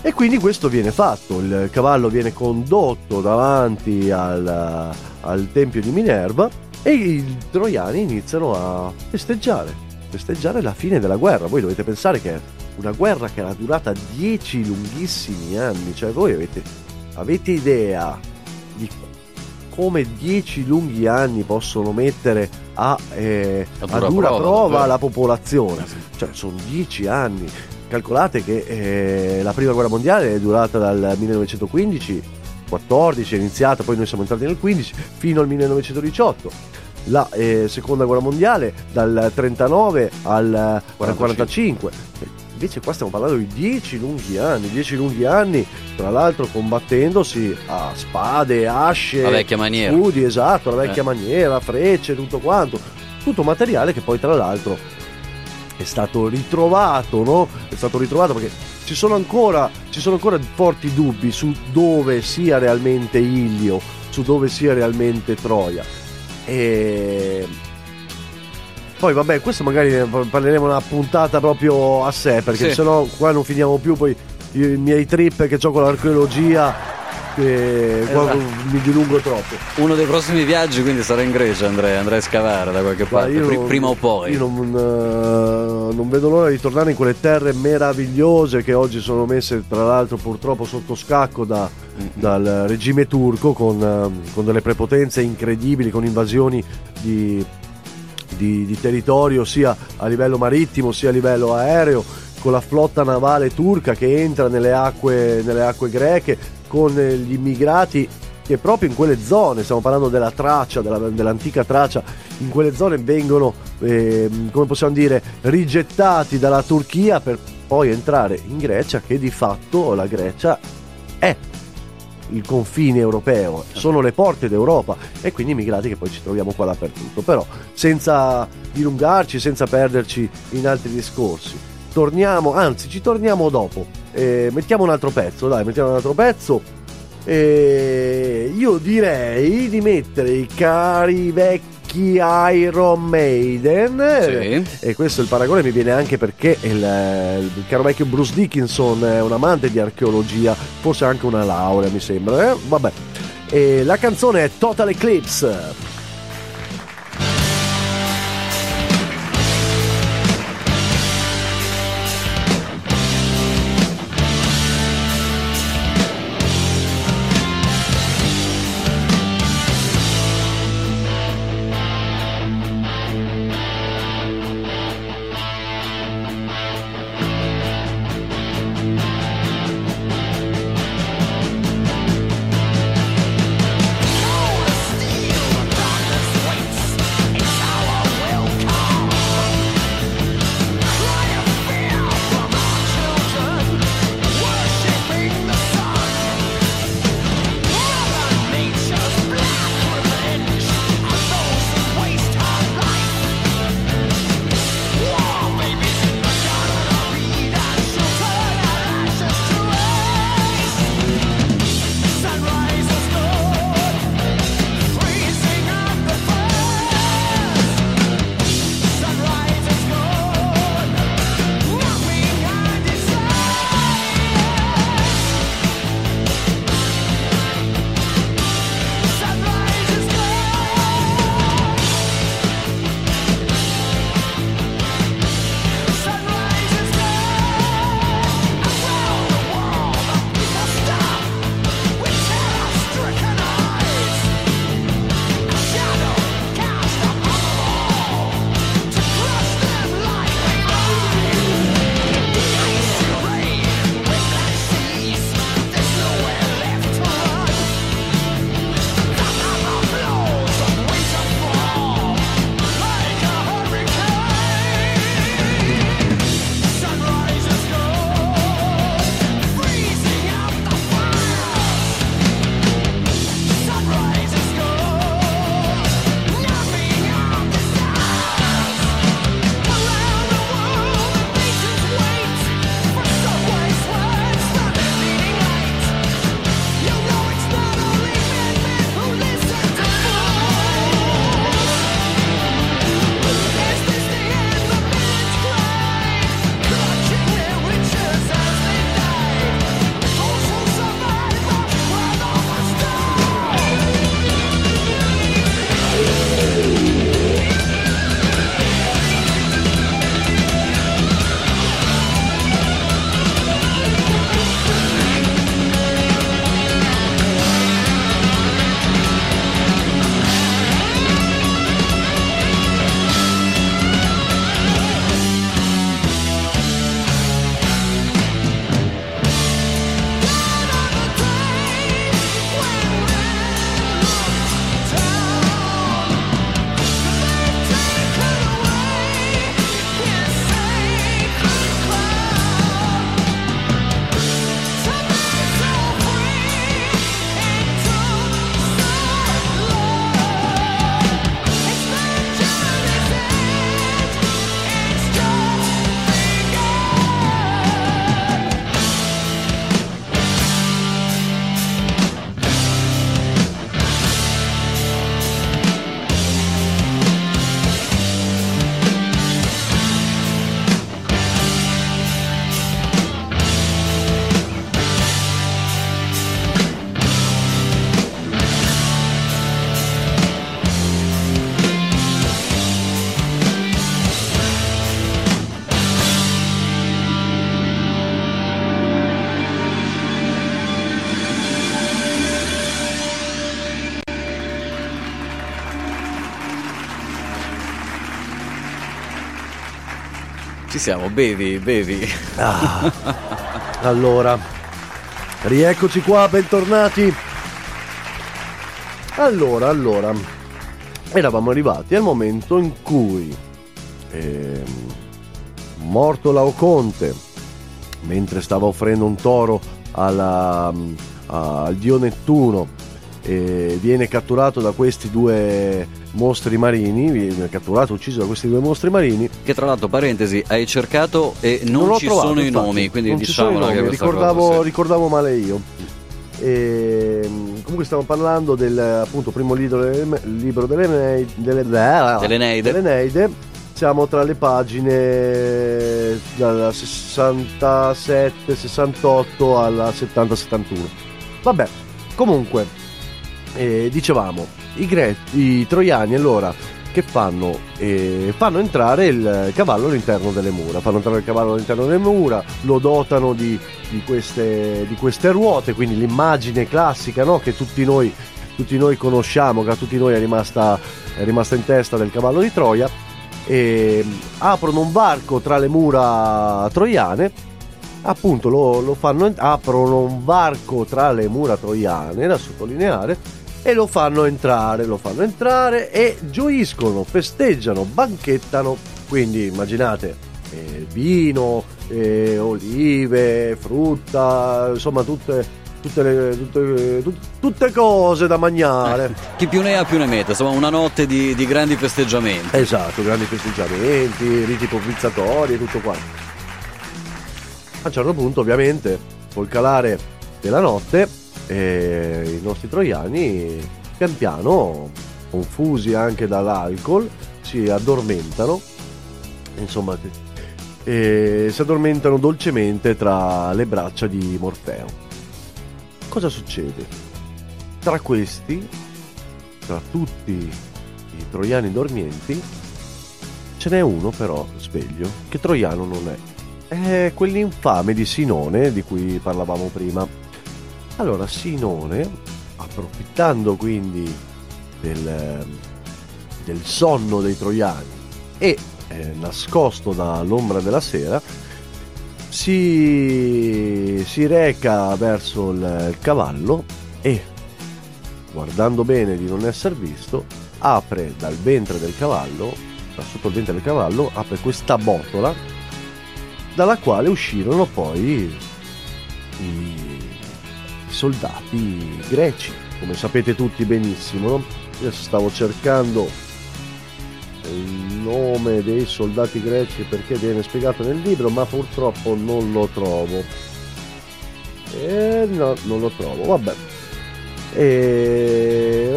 E quindi questo viene fatto, il cavallo viene condotto davanti al, al tempio di Minerva e i troiani iniziano a festeggiare, festeggiare la fine della guerra. Voi dovete pensare che è una guerra che era durata dieci lunghissimi anni, cioè voi avete, avete idea come dieci lunghi anni possono mettere a, eh, A a dura dura prova, prova la popolazione. Cioè, sono dieci anni. Calcolate che eh, la prima guerra mondiale è durata dal 1915, 14 è iniziata, poi noi siamo entrati nel 15, fino al 1918. La eh, seconda guerra mondiale dal 39 al, al 45. Invece qua stiamo parlando di 10 lunghi anni, 10 lunghi anni, tra l'altro combattendosi a spade, asce, La vecchia maniera. scudi, esatto, la vecchia Eh. maniera, frecce, tutto quanto. Tutto materiale che poi tra l'altro è stato ritrovato, no? È stato ritrovato perché ci sono ancora, ci sono ancora forti dubbi su dove sia realmente Ilio, su dove sia realmente Troia. E poi vabbè, questo magari ne parleremo una puntata proprio a sé, perché Sì. sennò qua non finiamo più poi i miei trip che ho con l'archeologia che qua Esatto. mi dilungo troppo. Uno dei prossimi viaggi quindi sarà in Grecia, andrei, andrei a scavare da qualche parte, non- prima o poi. Io non, eh, non vedo l'ora di tornare in quelle terre meravigliose che oggi sono messe, tra l'altro, purtroppo sotto scacco da- dal regime turco con, eh, con delle prepotenze incredibili, con invasioni di, di- di territorio sia a livello marittimo sia a livello aereo, con la flotta navale turca che entra nelle acque, nelle acque greche, con eh, gli immigrati che proprio in quelle zone, stiamo parlando della Tracia, della- dell'antica Tracia, in quelle zone vengono, ehm, come possiamo dire, rigettati dalla Turchia per poi entrare in Grecia, che di fatto la Grecia è il confine europeo, sono le porte d'Europa e quindi immigrati che poi ci troviamo qua dappertutto. Però senza dilungarci, senza perderci in altri discorsi, torniamo, anzi ci torniamo dopo. Eh, mettiamo un altro pezzo, dai, mettiamo un altro pezzo. Eh, io direi di mettere i cari vecchi Iron Maiden. Sì. E questo il paragone mi viene anche perché il, il caro vecchio Bruce Dickinson è un amante di archeologia, forse anche una laurea mi sembra. eh? Vabbè. E la canzone è Total Eclipse. Ci siamo, bevi, bevi. Ah, allora, rieccoci qua, bentornati. Allora, allora, eravamo arrivati al momento in cui, ehm, morto Laoconte, mentre stava offrendo un toro alla- al dio Nettuno, eh, viene catturato da questi due mostri marini, viene catturato, ucciso da questi due mostri marini. Che tra l'altro, parentesi, hai cercato e non, non ci trovato, sono infatti, i nomi, quindi diciamo che ricordavo, cosa, sì. ricordavo male io. E, comunque stiamo parlando del appunto primo libro libro delle, delle, delle, Dell'Eneide. dell'Eneide. Siamo tra le pagine dalla 67-68 alla 70-71. Vabbè, comunque, eh, dicevamo, i, gre- i troiani allora che fanno? Eh, fanno entrare il cavallo all'interno delle mura, fanno entrare il cavallo all'interno delle mura, lo dotano di, di, queste, di queste, ruote, quindi l'immagine classica no? che tutti noi, tutti noi, conosciamo, che a tutti noi è rimasta, è rimasta in testa del cavallo di Troia, e aprono un varco tra le mura troiane, appunto lo, lo fanno, aprono un varco tra le mura troiane, da sottolineare, e lo fanno entrare, lo fanno entrare e gioiscono, festeggiano, banchettano. Quindi immaginate eh, vino, eh, olive, frutta, insomma tutte, tutte, le, tutte, tutte, tutte cose da mangiare. Chi più ne ha più ne mette, insomma una notte di, di grandi festeggiamenti. Esatto, grandi festeggiamenti, riti provvizatori e tutto quanto. A un certo punto ovviamente col calare della notte e i nostri troiani pian piano, confusi anche dall'alcol, si addormentano, insomma, e si addormentano dolcemente tra le braccia di Morfeo. Cosa succede? Tra questi, tra tutti i troiani dormienti, ce n'è uno però sveglio, che troiano non è. È quell'infame di Sinone di cui parlavamo prima allora Sinone, approfittando quindi del, del sonno dei troiani e eh, nascosto dall'ombra della sera, si, si reca verso il, il cavallo e, guardando bene di non essere visto, apre dal ventre del cavallo, da sotto il ventre del cavallo, apre questa botola dalla quale uscirono poi i soldati greci, come sapete tutti benissimo. No? Io stavo cercando il nome dei soldati greci perché viene spiegato nel libro, ma purtroppo non lo trovo. E no, non lo trovo, vabbè. E...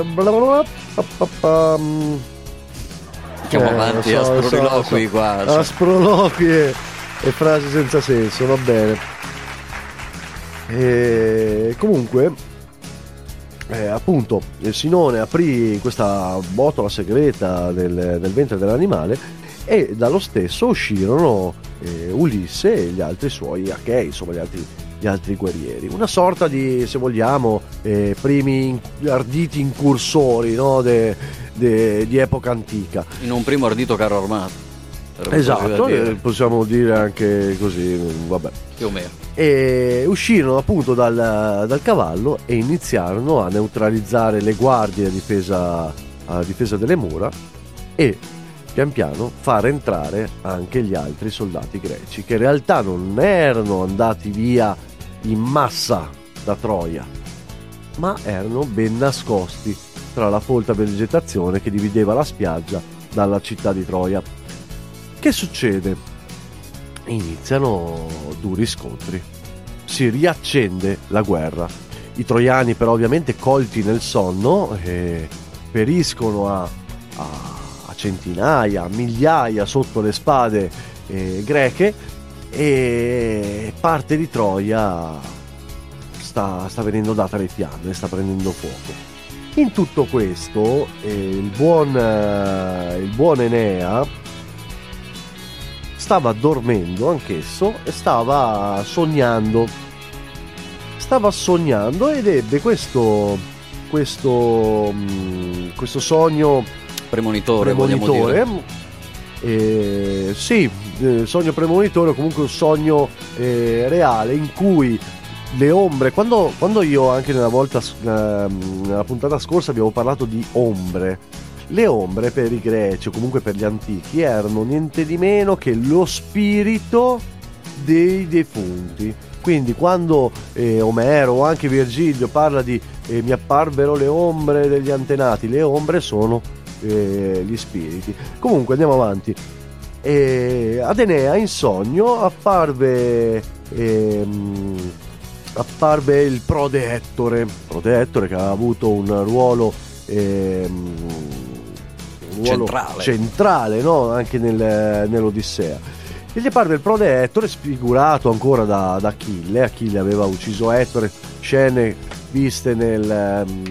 Andiamo eh, avanti, so, asproloqui so, so. qua. Asproloqui e, e frasi senza senso, va bene. E comunque, eh, appunto, il Sinone aprì questa botola segreta del, del ventre dell'animale e dallo stesso uscirono eh, Ulisse e gli altri suoi achei, insomma gli altri, gli altri guerrieri. Una sorta di, se vogliamo, eh, primi arditi incursori no, de, de, di epoca antica. In un primo ardito carro armato. Esatto, dire. possiamo dire anche così, vabbè. Più o meno e uscirono appunto dal, dal, cavallo e iniziarono a neutralizzare le guardie a difesa, a difesa delle mura e pian piano far entrare anche gli altri soldati greci che in realtà non erano andati via in massa da Troia ma erano ben nascosti tra la folta vegetazione che divideva la spiaggia dalla città di Troia. Che succede? iniziano duri scontri. Si riaccende la guerra. I troiani però ovviamente colti nel sonno eh, periscono a, a, a, centinaia, a migliaia sotto le spade eh, greche e parte di Troia sta, sta, venendo data alle fiamme, sta prendendo fuoco. In tutto questo eh, il, buon, eh, il buon Enea stava dormendo anch'esso e stava sognando. Stava sognando ed ebbe questo, questo, mm, questo sogno premonitore. premonitore eh, sì, eh, sogno premonitore o comunque un sogno eh, reale in cui le ombre, quando, quando io anche nella, volta, nella puntata scorsa abbiamo parlato di ombre, le ombre per i greci o comunque per gli antichi erano niente di meno che lo spirito dei defunti. Quindi quando eh, Omero o anche Virgilio parla di, e mi apparvero le ombre degli antenati. Le ombre sono eh, gli spiriti. Comunque andiamo avanti. E ad Enea in sogno apparve, ehm, apparve il prode Ettore, prode Ettore che ha avuto un ruolo, ehm, ruolo Centrale. centrale, no? anche nel- nell'Odissea. E gli apparve il prode Ettore sfigurato ancora da, da Achille. Achille aveva ucciso Ettore, scene viste nel, ehm,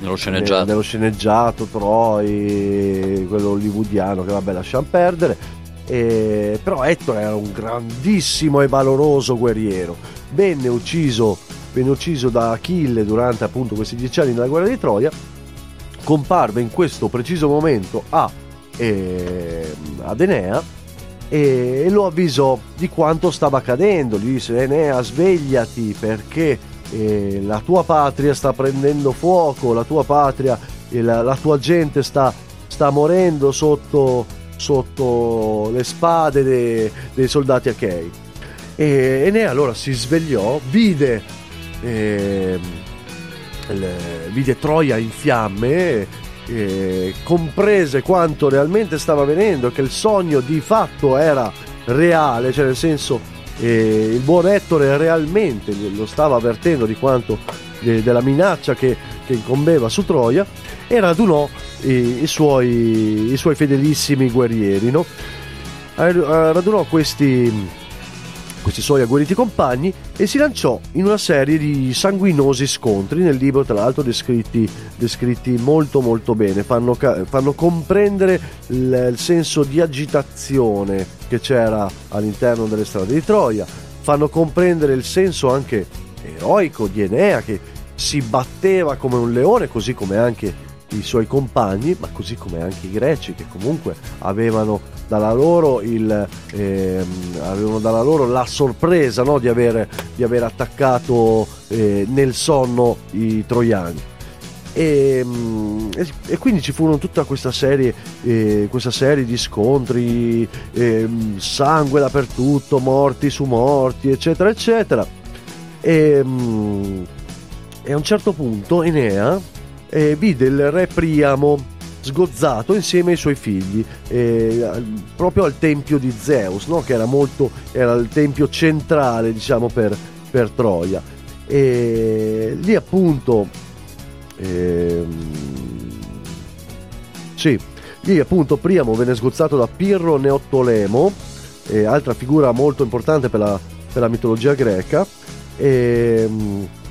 Nello sceneggiato. nel- nello sceneggiato Troy, quello hollywoodiano che vabbè lasciamo perdere. E- però Ettore era un grandissimo e valoroso guerriero. Venne ucciso, venne ucciso da Achille durante appunto questi dieci anni della guerra di Troia. Comparve in questo preciso momento a, ehm, ad Enea e, lo avvisò di quanto stava accadendo. Gli disse: Enea, svegliati perché eh, la tua patria sta prendendo fuoco, la tua patria, e la, la tua gente sta, sta morendo sotto, sotto le spade de- dei soldati achei. E Enea allora si svegliò, vide, il- vide Troia in fiamme, eh, comprese quanto realmente stava avvenendo, che il sogno di fatto era reale, cioè nel senso eh, il buon Ettore realmente lo stava avvertendo di quanto de- della minaccia che, che incombeva su Troia e radunò i, i suoi, i suoi fedelissimi guerrieri. No? Eh, radunò questi questi suoi agguerriti compagni e si lanciò in una serie di sanguinosi scontri. Nel libro tra l'altro descritti, descritti molto molto bene. Fanno, fanno comprendere il, il senso di agitazione che c'era all'interno delle strade di Troia. Fanno comprendere il senso anche eroico di Enea che si batteva come un leone così come anche i suoi compagni ma così come anche i greci che comunque avevano dalla loro, il, ehm, dalla loro la sorpresa no, di, aver, di aver attaccato eh, nel sonno i troiani. E, mm, e- e quindi ci furono tutta questa serie, eh, questa serie di scontri, ehm, sangue dappertutto, morti su morti, eccetera, eccetera. E, mm, e a un certo punto Enea eh, vide il re Priamo sgozzato insieme ai suoi figli eh, proprio al tempio di Zeus no? che era molto era il tempio centrale diciamo per, per Troia e lì appunto ehm, sì lì appunto Priamo venne sgozzato da Pirro Neottolemo eh, altra figura molto importante per la, per la mitologia greca e, app-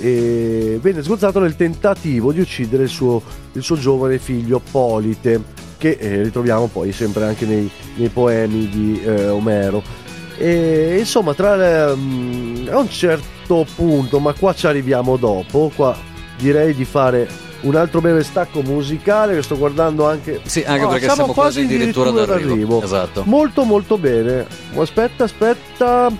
e venne sgozzato nel tentativo di uccidere il suo, il suo giovane figlio Polite, che eh, ritroviamo poi sempre anche nei, nei poemi di eh, Omero. E insomma, tra le- mm, a un certo punto, ma qua ci arriviamo dopo, qua direi di fare un altro breve stacco musicale che sto guardando anche Sì, anche Ah, perché siamo quasi addirittura d'arrivo. Esatto. Molto molto bene. Aspetta, aspetta.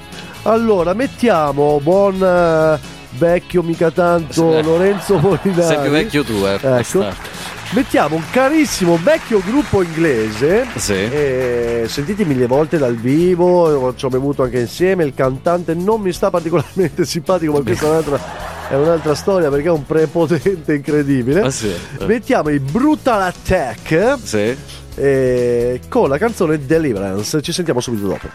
Allora, mettiamo buon eh, vecchio mica tanto. Lorenzo Molinari. Sei più vecchio tu, eh. Ecco. Mettiamo un carissimo vecchio gruppo inglese. Sì. Eh, sentiti mille volte dal vivo, ci ho bevuto anche insieme. Il cantante non mi sta particolarmente simpatico, ma questa è un'altra, è un'altra storia perché è un prepotente incredibile. Ah, sì. Mettiamo i Brutal Attack Sì. eh, con la canzone Deliverance. Ci sentiamo subito dopo.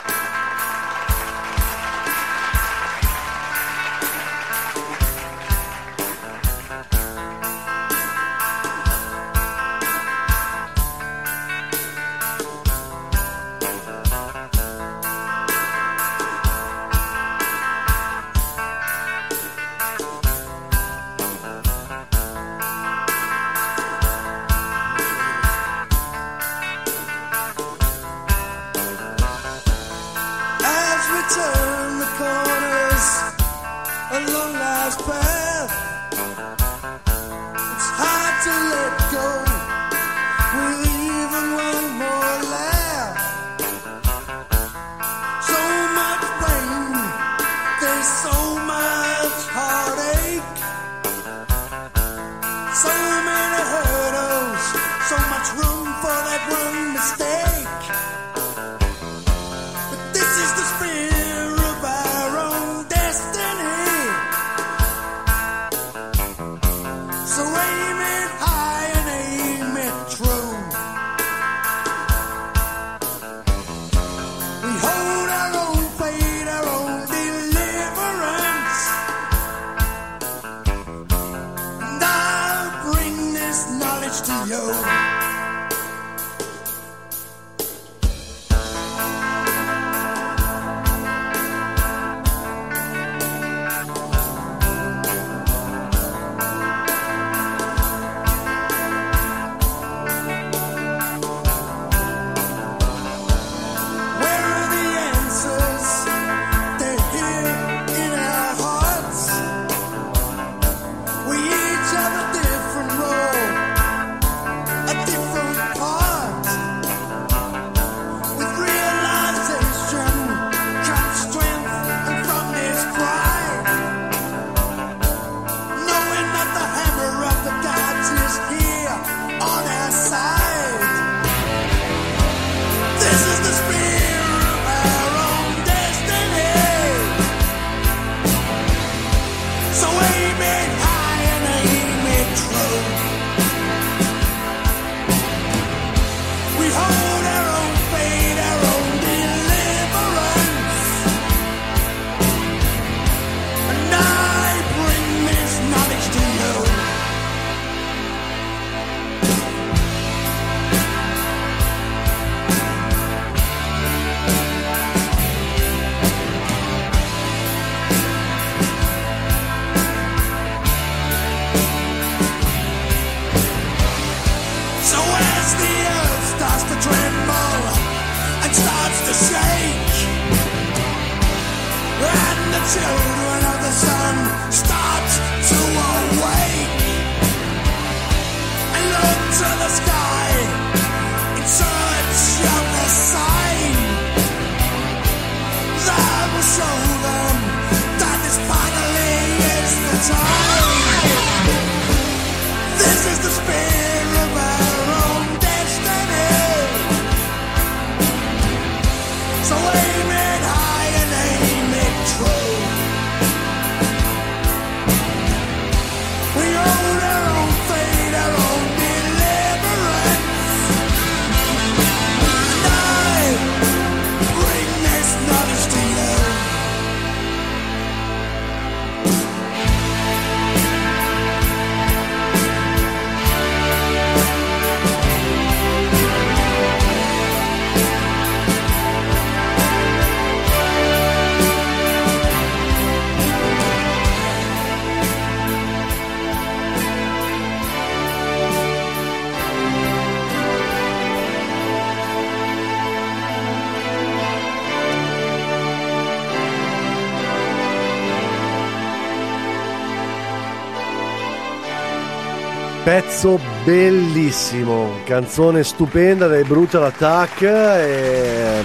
Pezzo bellissimo, canzone stupenda dei Brutal Attack e,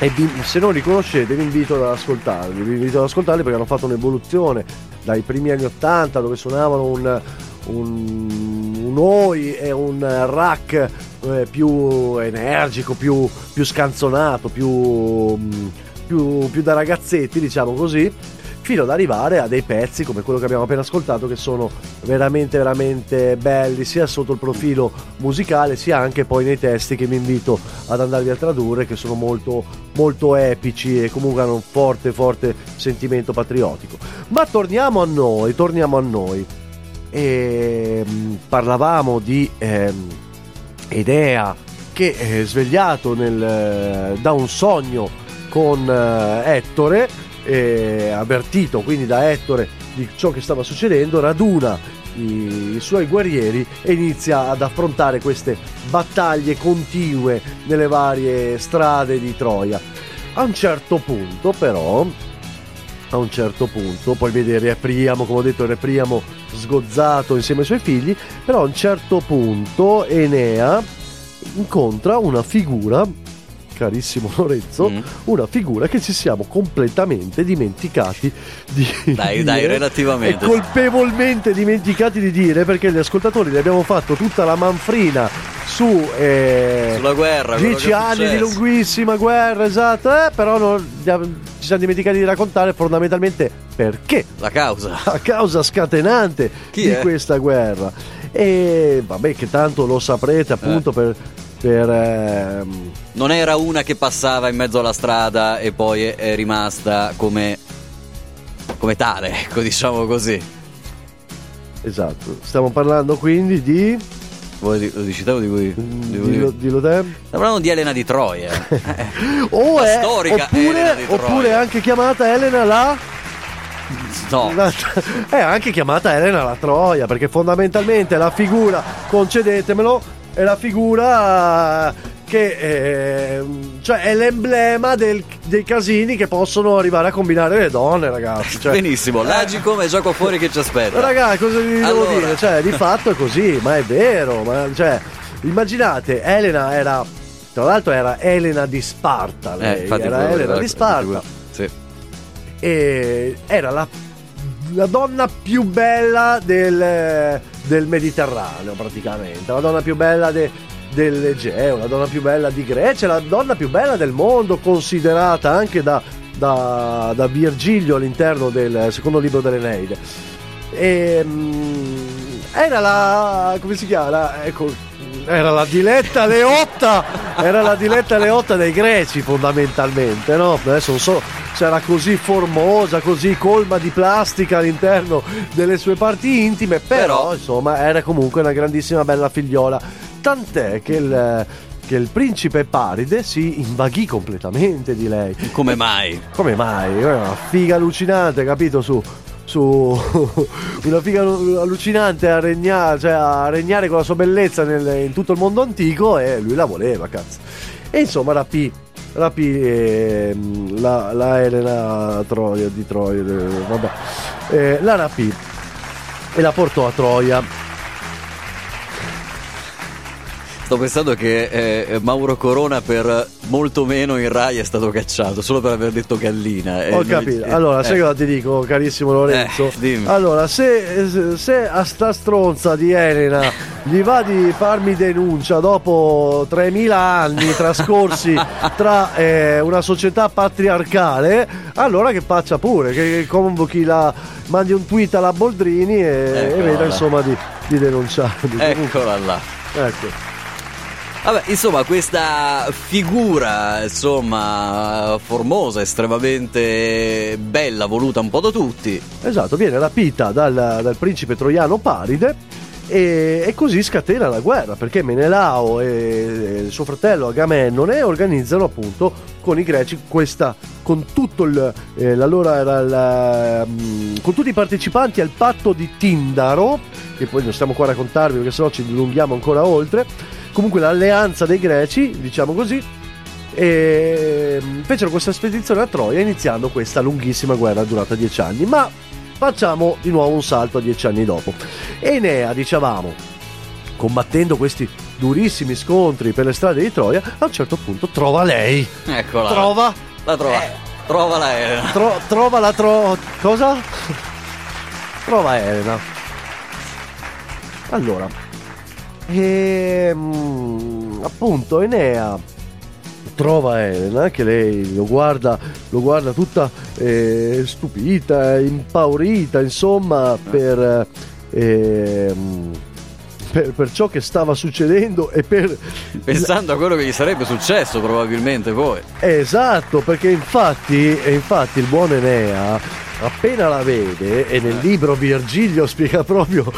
e vi- se non li conoscete vi invito ad ascoltarli, vi invito ad ascoltarli perché hanno fatto un'evoluzione dai primi anni 80 dove suonavano un, un, un Oi e un rack eh, più energico, più, più scanzonato, più, più, più da ragazzetti diciamo così fino ad arrivare a dei pezzi come quello che abbiamo appena ascoltato che sono veramente veramente belli sia sotto il profilo musicale sia anche poi nei testi che vi invito ad andarvi a tradurre che sono molto molto epici e comunque hanno un forte forte sentimento patriottico. Ma torniamo a noi torniamo a noi. E mm, parlavamo di ehm, Idea che è svegliato nel, eh, da un sogno con eh, Ettore eh, avvertito quindi da Ettore di ciò che stava succedendo, raduna i, i suoi guerrieri e inizia ad affrontare queste battaglie continue nelle varie strade di Troia. A un certo punto, però, a un certo punto, poi vede Repriamo, come ho detto, Repriamo sgozzato insieme ai suoi figli, però a un certo punto Enea incontra una figura carissimo Lorenzo, Mm. una figura che ci siamo completamente dimenticati di Dai, dai, dire relativamente. E colpevolmente dimenticati di dire perché gli ascoltatori le abbiamo fatto tutta la manfrina su eh, Sulla guerra, dieci anni di lunghissima guerra, esatto, eh, però non- ci siamo dimenticati di raccontare fondamentalmente perché La causa. a causa scatenante Chi di è? questa guerra. E vabbè, che tanto lo saprete appunto per. Per, ehm, Non era una che passava in mezzo alla strada e poi è- rimasta come, come tale, ecco, diciamo così. esatto, stiamo parlando quindi di. Voi di- lo dici te o di voi? di voi? Dillo, dillo te. Stiamo parlando di Elena di Troia. O è, storica oppure, di oppure anche chiamata Elena la. no, È anche chiamata Elena la Troia, perché fondamentalmente la figura, concedetemelo, è la figura che eh, cioè è l'emblema del- dei casini che possono arrivare a combinare le donne, ragazzi. Cioè, benissimo. Lagi come gioco fuori che ci aspetta. Ragazzi, cosa vi devo Allora. dire? Cioè, di fatto è così, ma è vero. Ma, cioè, immaginate, Elena era. Tra l'altro era Elena di Sparta. Eh, Lei infatti era Elena di Sparta. Sì. E era la, la donna più bella del, del Mediterraneo, praticamente. La donna più bella de- dell'Egeo, la donna più bella di Grecia, la donna più bella del mondo, considerata anche da, da, da Virgilio all'interno del secondo libro dell'Eneide. E, mm, era la. come si chiama? Ecco, era la diletta Leotta, era la diletta Leotta dei greci fondamentalmente, no? Adesso non so se era così formosa, così colma di plastica all'interno delle sue parti intime, però, Però- insomma era comunque una grandissima bella figliola, tant'è che il, che il principe Paride si invaghì completamente di lei. Come mai? Come mai? Una figa allucinante, capito? Su, su una figa allucinante a regnare, cioè a regnare con la sua bellezza nel- in tutto il mondo antico e lui la voleva, cazzo. E insomma rapì, rapì ehm, la, la Elena Troia, di Troia, eh, vabbè, Eh, la rapì e la portò a Troia. Sto pensando che eh, Mauro Corona per molto meno in Rai è stato cacciato solo per aver detto gallina. Eh, Ho noi- capito. eh, Allora, eh. sai cosa ti dico, carissimo Lorenzo? Eh, allora, se, se a sta stronza di Elena gli va di farmi denuncia dopo 3000 anni trascorsi tra eh, una società patriarcale, allora che faccia pure, che convochi la. mandi un tweet alla Boldrini e, e veda là. insomma di, di denunciarmi. Eccola là. ecco. Vabbè, insomma, questa figura, insomma, formosa, estremamente bella, voluta un po' da tutti. Esatto, viene rapita dal, dal principe troiano Paride e, e così scatena la guerra perché Menelao e suo fratello Agamennone organizzano appunto con i greci questa con tutto il eh, allora era il, mm, con tutti i partecipanti al patto di Tindaro che poi non stiamo qua a raccontarvi perché sennò ci dilunghiamo ancora oltre comunque l'alleanza dei greci diciamo così e mm, fecero questa spedizione a Troia iniziando questa lunghissima guerra durata dieci anni ma facciamo di nuovo un salto a dieci anni dopo Enea, dicevamo, combattendo questi durissimi scontri per le strade di Troia, a un certo punto trova lei. Eccola. Trova. La trova. Eh. Trova la Elena. Tro- trova la tro... cosa? Trova Elena. Allora, ehm, appunto Enea trova Elena che lei lo guarda, lo guarda tutta eh, stupita, impaurita, insomma, per, ehm, per, per ciò che stava succedendo e per Pensando a quello che gli sarebbe successo probabilmente poi. Esatto, perché infatti, infatti il buon Enea appena la vede e nel libro Virgilio spiega proprio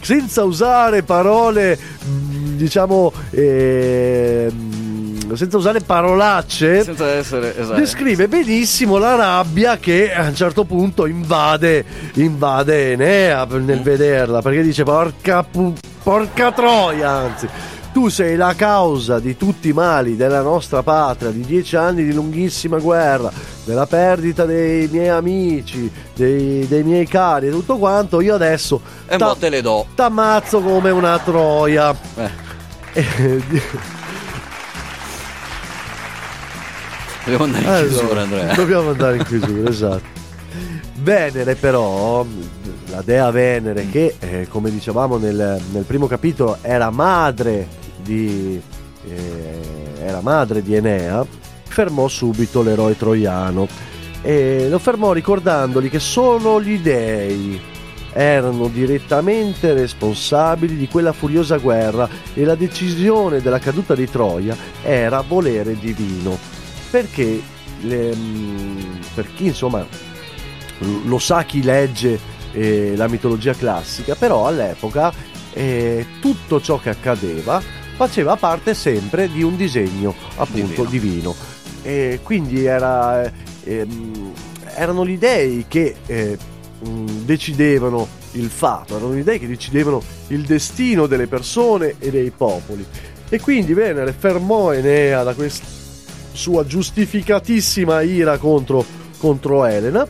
senza usare parole mh, diciamo ehm, senza usare parolacce Senza essere esatto. descrive benissimo la rabbia che a un certo punto invade, invade Enea nel vederla perché dice porca, pu- porca troia anzi tu sei la causa di tutti i mali della nostra patria, di dieci anni di lunghissima guerra, della perdita dei miei amici, dei, dei miei cari e tutto quanto. Io adesso E mo te le do. t'ammazzo come una troia. Eh, dobbiamo andare in Allora, chiusura Andrea. Dobbiamo andare in chiusura, esatto. Venere però, la dea Venere che eh, come dicevamo nel, nel primo capitolo era madre di, eh, era madre di Enea, fermò subito l'eroe troiano e lo fermò ricordandogli che solo gli dei erano direttamente responsabili di quella furiosa guerra e la decisione della caduta di Troia era volere divino. Perché le- mh, per chi insomma lo sa chi legge eh, la mitologia classica, però all'epoca eh, tutto ciò che accadeva faceva parte sempre di un disegno appunto divino. E quindi era, ehm, erano gli dei che eh, mh, decidevano il fatto, erano gli dei che decidevano il destino delle persone e dei popoli. E quindi Venere fermò Enea da questa sua giustificatissima ira contro, contro Elena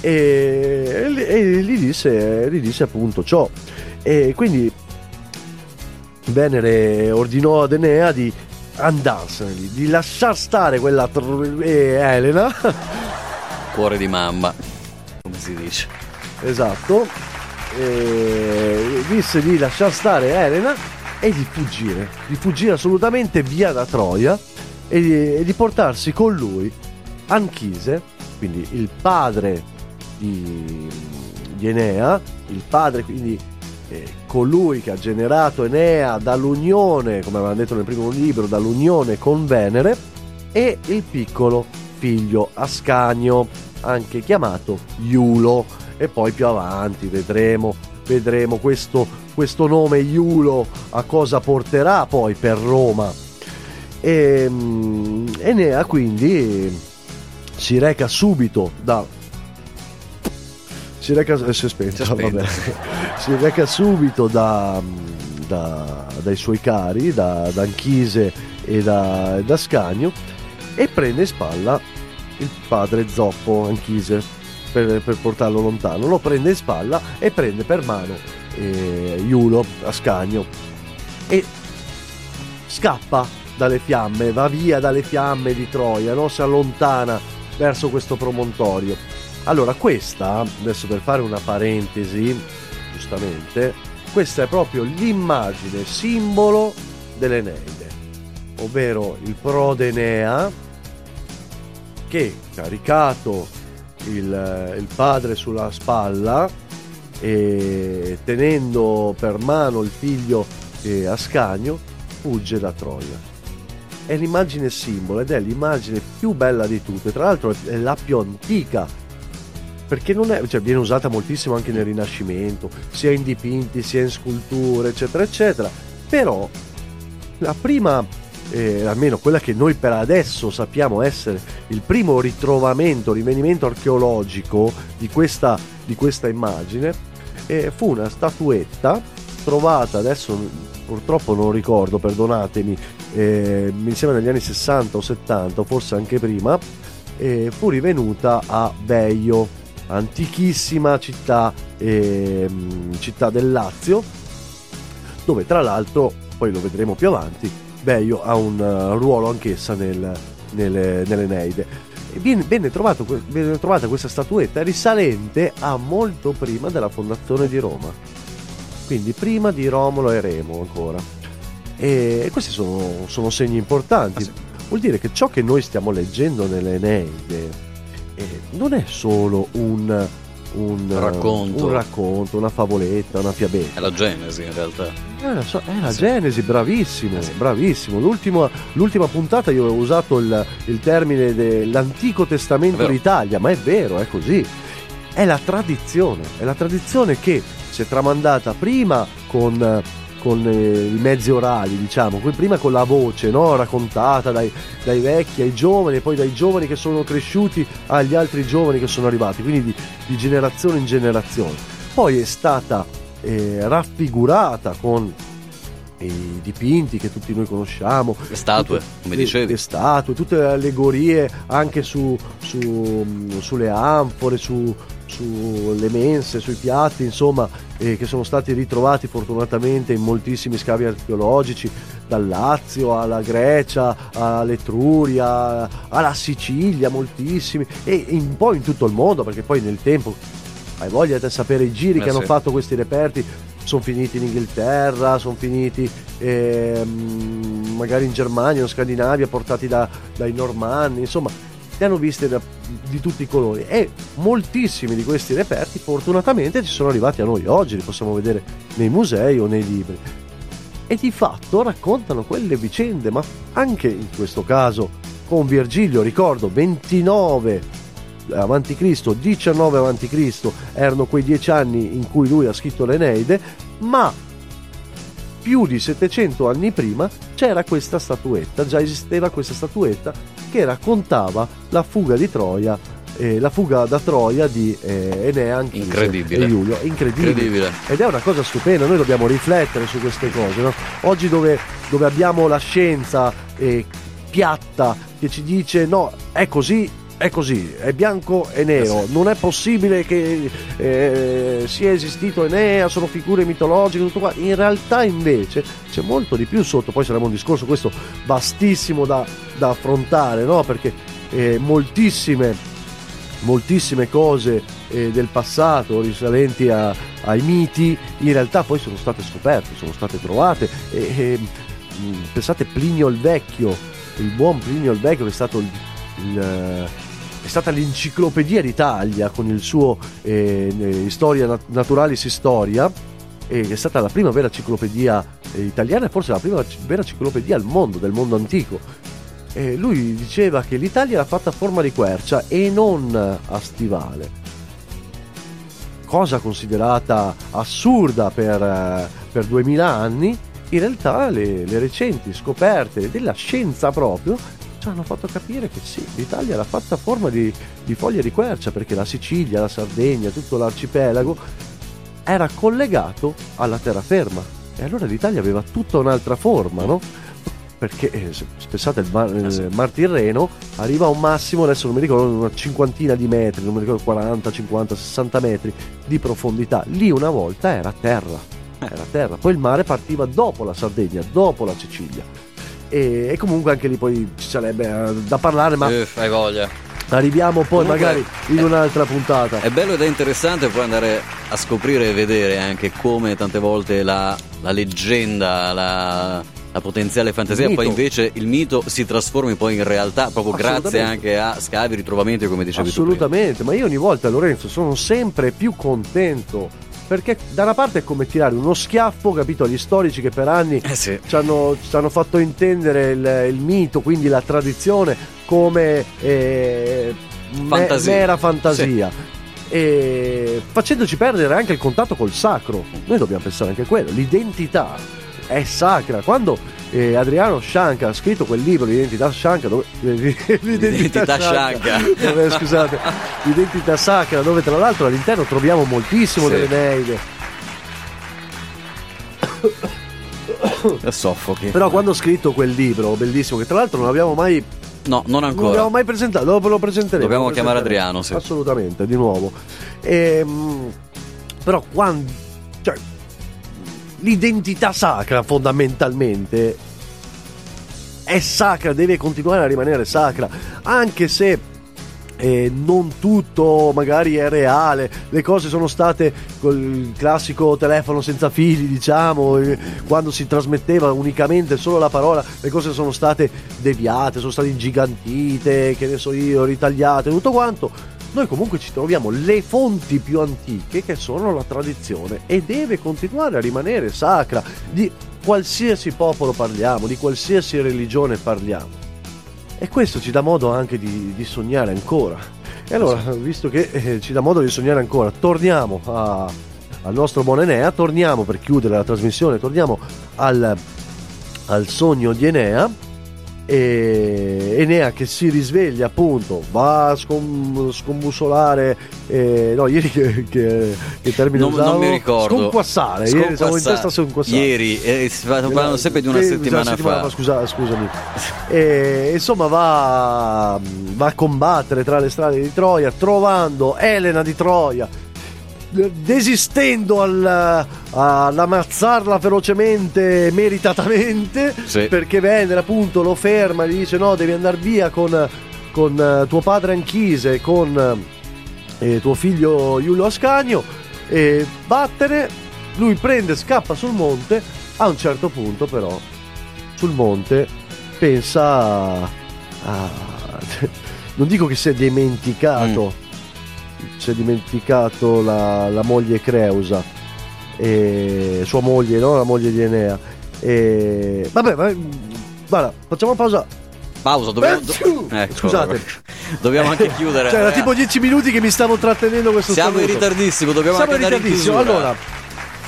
e, e gli, disse, gli disse appunto ciò. E quindi Venere ordinò ad Enea di andarsene, lì, di lasciar stare quella tr- eh, Elena, Cuore di mamma, come si dice. esatto, e disse di lasciar stare Elena e di fuggire, di fuggire assolutamente via da Troia e di, e di portarsi con lui Anchise, quindi il padre di, di Enea, il padre quindi eh, colui che ha generato Enea dall'unione, come avevamo detto nel primo libro, dall'unione con Venere, e il piccolo figlio Ascanio, anche chiamato Iulo. E poi più avanti vedremo, vedremo questo, questo nome Iulo a cosa porterà poi per Roma. E, mm, Enea quindi si reca subito da si reca eh, si è spento, Si è si reca subito da, da- dai suoi cari da, da Anchise e da, da Scagno e prende in spalla il padre Zoppo Anchise per, per portarlo lontano lo prende in spalla e prende per mano eh, Iulo Ascanio e scappa dalle fiamme, va via dalle fiamme di Troia, no? si allontana verso questo promontorio. Allora, questa, adesso per fare una parentesi, giustamente, questa è proprio l'immagine simbolo dell'Eneide, ovvero il prodenea che, caricato il, il padre sulla spalla e tenendo per mano il figlio eh, Ascanio, fugge da Troia. È l'immagine simbolo ed è l'immagine più bella di tutte, tra l'altro è la più antica perché non è, cioè, viene usata moltissimo anche nel Rinascimento, sia in dipinti sia in sculture, eccetera, eccetera. Però la prima, eh, almeno quella che noi per adesso sappiamo essere il primo ritrovamento, rinvenimento archeologico di questa, di questa immagine, eh, fu una statuetta trovata adesso purtroppo non ricordo, perdonatemi, eh, mi sembra negli anni 60 o 70, o forse anche prima, eh, fu rivenuta a Veio antichissima città, ehm, città del Lazio, dove tra l'altro, poi lo vedremo più avanti, Beio ha un eh, ruolo anch'essa nel, nelle, nell'Eneide. Viene, venne, trovato viene trovata questa statuetta risalente a molto prima della fondazione di Roma, quindi prima di Romolo e Remo ancora. E, e questi sono, sono segni importanti. Ah, sì. Vuol dire che ciò che noi stiamo leggendo nell'Eneide eh, non è solo un, un, Racconto. un racconto, una favoletta, una fiabetta. È la Genesi in realtà. Eh, lo so, è la Sì. Genesi, bravissimo, Eh sì. bravissimo. L'ultima, l'ultima puntata io avevo usato il, il termine dell'Antico Testamento È d'Italia, ma è vero, è così. È la tradizione, è la tradizione che si è tramandata prima con, eh, con eh, i mezzi orali, diciamo, prima con la voce no? raccontata dai, dai vecchi ai giovani poi dai giovani che sono cresciuti agli altri giovani che sono arrivati, quindi di, di generazione in generazione. Poi è stata eh, raffigurata con i dipinti che tutti noi conosciamo, Le statue, tutte- come le- dicevi. le statue, tutte le allegorie anche su, su, sulle anfore, su, sulle mense, sui piatti, insomma, eh, che sono stati ritrovati fortunatamente in moltissimi scavi archeologici, dal Lazio alla Grecia, all'Etruria, alla Sicilia, moltissimi, e un po' in tutto il mondo, perché poi nel tempo hai voglia di sapere i giri Eh che hanno sì. fatto questi reperti sono finiti in Inghilterra, sono finiti ehm, magari in Germania in Scandinavia, portati da- dai normanni, insomma, li hanno viste da- di tutti i colori e moltissimi di questi reperti fortunatamente ci sono arrivati a noi oggi, li possiamo vedere nei musei o nei libri. E di fatto raccontano quelle vicende, ma anche in questo caso con Virgilio, ricordo 29 avanti Cristo, 19 avanti Cristo erano quei dieci anni in cui lui ha scritto l'Eneide, ma più di 700 anni prima c'era questa statuetta, già esisteva questa statuetta che raccontava la fuga di Troia, eh, la fuga da Troia di eh, Enea Anchise Incredibile. e Giulio, incredibile. Incredibile. Ed è una cosa stupenda, noi dobbiamo riflettere su queste cose. no? Oggi dove, dove abbiamo la scienza eh, piatta che ci dice no, è così, è così, è bianco e nero, non è possibile che eh, sia esistito Enea, sono figure mitologiche, tutto qua. In realtà invece c'è molto di più sotto, poi saremo un discorso questo vastissimo da, da affrontare, no? perché eh, moltissime moltissime cose eh, del passato risalenti a- ai miti in realtà poi sono state scoperte, sono state trovate e, pensate Plinio il Vecchio, il buon Plinio il Vecchio che è stato il, il, stata l'enciclopedia d'Italia con il suo eh, eh, Storia Nat- Naturalis Historia è stata la prima vera enciclopedia eh, italiana e forse la prima vera enciclopedia al mondo, del mondo antico e lui diceva che l'Italia era fatta a forma di quercia e non a stivale. Cosa considerata assurda per, eh, per 2000 anni, in realtà le, le recenti scoperte della scienza proprio ci hanno fatto capire che sì, l'Italia era fatta a forma di, di foglie di quercia perché la Sicilia, la Sardegna, tutto l'arcipelago era collegato alla terraferma e allora l'Italia aveva tutta un'altra forma, no? Perché eh, se- pensate il mar, Eh il mar Tirreno arriva a un massimo, adesso non mi ricordo, una cinquantina di metri, non mi ricordo 40, 50, 60 metri di profondità. Lì una volta era terra, era terra. Poi il mare partiva dopo la Sardegna, dopo la Sicilia. E, e comunque anche lì poi ci sarebbe eh, da parlare, ma Eh, fai voglia. arriviamo poi Comunque, magari in eh, un'altra puntata. È bello ed è interessante poi andare a scoprire e vedere anche come tante volte la, la leggenda, la, la potenziale fantasia, poi invece il mito si trasformi poi in realtà proprio grazie Assolutamente. anche a scavi, ritrovamenti come dicevi tu. Assolutamente, ma io ogni volta Lorenzo sono sempre più contento perché da una parte è come tirare uno schiaffo, capito, agli storici che per anni. Eh sì. ci hanno, ci hanno fatto intendere il, il mito, quindi la tradizione, come eh, Fantasia. mera fantasia. E facendoci perdere anche il contatto col sacro. Noi dobbiamo pensare anche a quello. L'identità è sacra. Quando eh, Adriano Scianca ha scritto quel libro, L'identità Scianca, dove, L'identità Scianca. dove, scusate, l'identità sacra, dove tra l'altro all'interno troviamo moltissimo Sì. delle Neide. Soffochi. Però quando ho scritto quel libro, bellissimo, che tra l'altro non abbiamo mai No, non Non ancora. l'abbiamo mai presentato, dopo lo presenteremo. Dobbiamo lo chiamare. Adriano, sì. Assolutamente, di nuovo. Ehm, però quando... L'identità sacra fondamentalmente è sacra, deve continuare a rimanere sacra, anche se eh, non tutto magari è reale, le cose sono state col classico telefono senza fili, diciamo, eh, quando si trasmetteva unicamente solo la parola, le cose sono state deviate, sono state ingigantite, che ne so io, ritagliate, tutto quanto. Noi comunque ci troviamo le fonti più antiche che sono la tradizione e deve continuare a rimanere sacra di qualsiasi popolo parliamo, di qualsiasi religione parliamo. E questo ci dà modo anche di, di sognare ancora. E allora, visto che eh, ci dà modo di sognare ancora, torniamo a- al nostro buon Enea, torniamo per chiudere la trasmissione, torniamo al, al sogno di Enea. E Enea che si risveglia appunto, va a scom- scombussolare, eh, no, ieri che, che, che termine Non, usavo? non mi ricordo. Sconquassare, ieri stavo in testa sconquassare. Ieri, eh, stiamo parlando sempre di una Sì, settimana, fa. scusa- scusami. E, insomma, va, va a combattere tra le strade di Troia, trovando Elena di Troia, desistendo al- all'ammazzarla ferocemente, meritatamente, Sì. perché Venere appunto lo ferma, gli dice no, devi andare via con, con, eh, tuo padre Anchise, con eh, tuo figlio Iulio Ascanio, e vattene, lui prende, scappa sul monte, a un certo punto però sul monte pensa a... a- non dico che si è dimenticato, si è dimenticato la, la moglie Creusa, e, sua moglie, no? La moglie di Enea. E, vabbè, ma, guarda, facciamo pausa. Pausa, dobbiamo. do- Ecco, Scusate. Dobbiamo anche chiudere. Cioè, era Eh, tipo 10 minuti che mi stavo trattenendo questo Siamo in saluto. ritardissimo, dobbiamo Siamo anche in in ritardissimo. chiusura. Allora,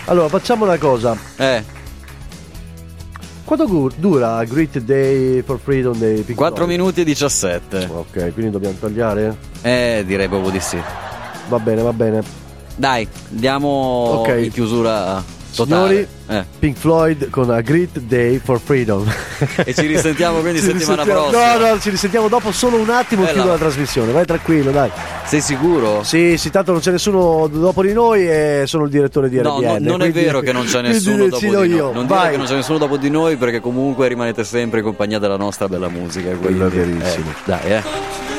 allora, facciamo una cosa. Eh, Quanto dura Great Day for Freedom dei Pink 4 Floyd? minuti e 17. Ok, quindi dobbiamo tagliare? Eh, direi proprio di sì. Va bene, va bene. Dai, diamo Ok. in chiusura totale. Signori, Eh. Pink Floyd con A Great Day for Freedom. E ci risentiamo quindi Ci settimana risentiamo- prossima. No, no, ci risentiamo dopo solo un attimo Eh, chiudo no. la trasmissione. Vai tranquillo, dai. Sei sicuro? Sì, sì, tanto non c'è nessuno dopo di noi e sono il direttore di No, RBL. no, non è quindi- vero che non c'è nessuno dopo di noi. io. Non dire che non c'è nessuno dopo di noi perché comunque rimanete sempre in compagnia della nostra bella musica. Quello è verissimo. eh, dai, eh.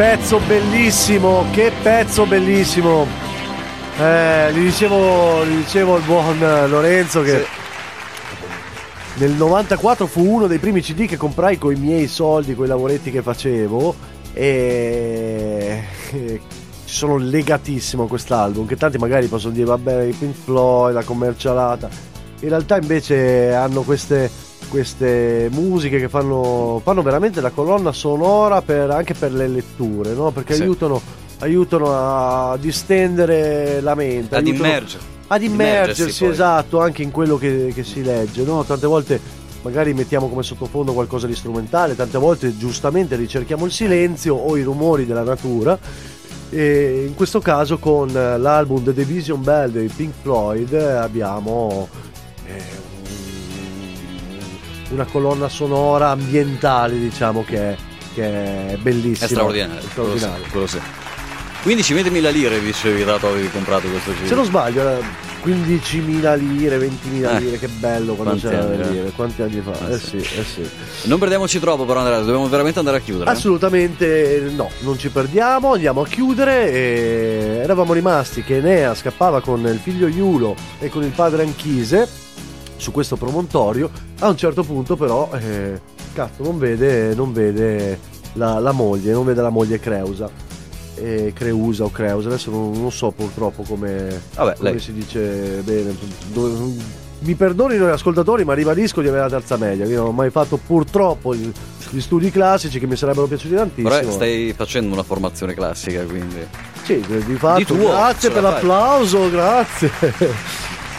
Pezzo bellissimo, che pezzo bellissimo. Eh, gli dicevo, gli dicevo al buon Lorenzo che nel 94 fu uno dei primi CD che comprai con i miei soldi, con i lavoretti che facevo e e ci sono legatissimo a quest'album che tanti magari possono dire vabbè i Pink Floyd, la commercialata in realtà invece hanno queste, queste musiche che fanno, fanno veramente la colonna sonora per- anche per le letture no? perché Sì. aiutano, aiutano a distendere la mente Ad aiutano- immergersi. ad immergersi, poi. esatto anche in quello che, che si legge no? tante volte magari mettiamo come sottofondo qualcosa di strumentale tante volte giustamente ricerchiamo il silenzio o i rumori della natura e in questo caso con l'album The Division Bell dei Pink Floyd abbiamo eh, una colonna sonora ambientale diciamo che è, che è bellissima È straordinario. Straordinario. Quello sì. 15-20.000 lire dicevi dato avevi comprato questo CD. Se non sbaglio, era 15.000 lire, 20.000 Eh, lire, che bello quando quanti c'era da dire, quanti anni fa? Eh Eh sì. sì, eh sì. Non perdiamoci troppo però Andrea, dobbiamo veramente andare a chiudere. Assolutamente no, non ci perdiamo, andiamo a chiudere. E eravamo rimasti che Enea scappava con il figlio Iulo e con il padre Anchise su questo promontorio. A un certo punto, però, eh, cazzo, non vede, non vede la, la moglie, non vede la moglie Creusa. Eh, Creusa o Creusa, adesso non, non so purtroppo come, Vabbè, come si dice bene. Dove- mi perdonino gli ascoltatori, ma ribadisco di avere la terza media. Io non ho mai fatto purtroppo gli, gli studi classici che mi sarebbero piaciuti tantissimo. Però stai facendo una formazione classica, quindi. Sì, di fatto, Di tuo, grazie per l'applauso, grazie.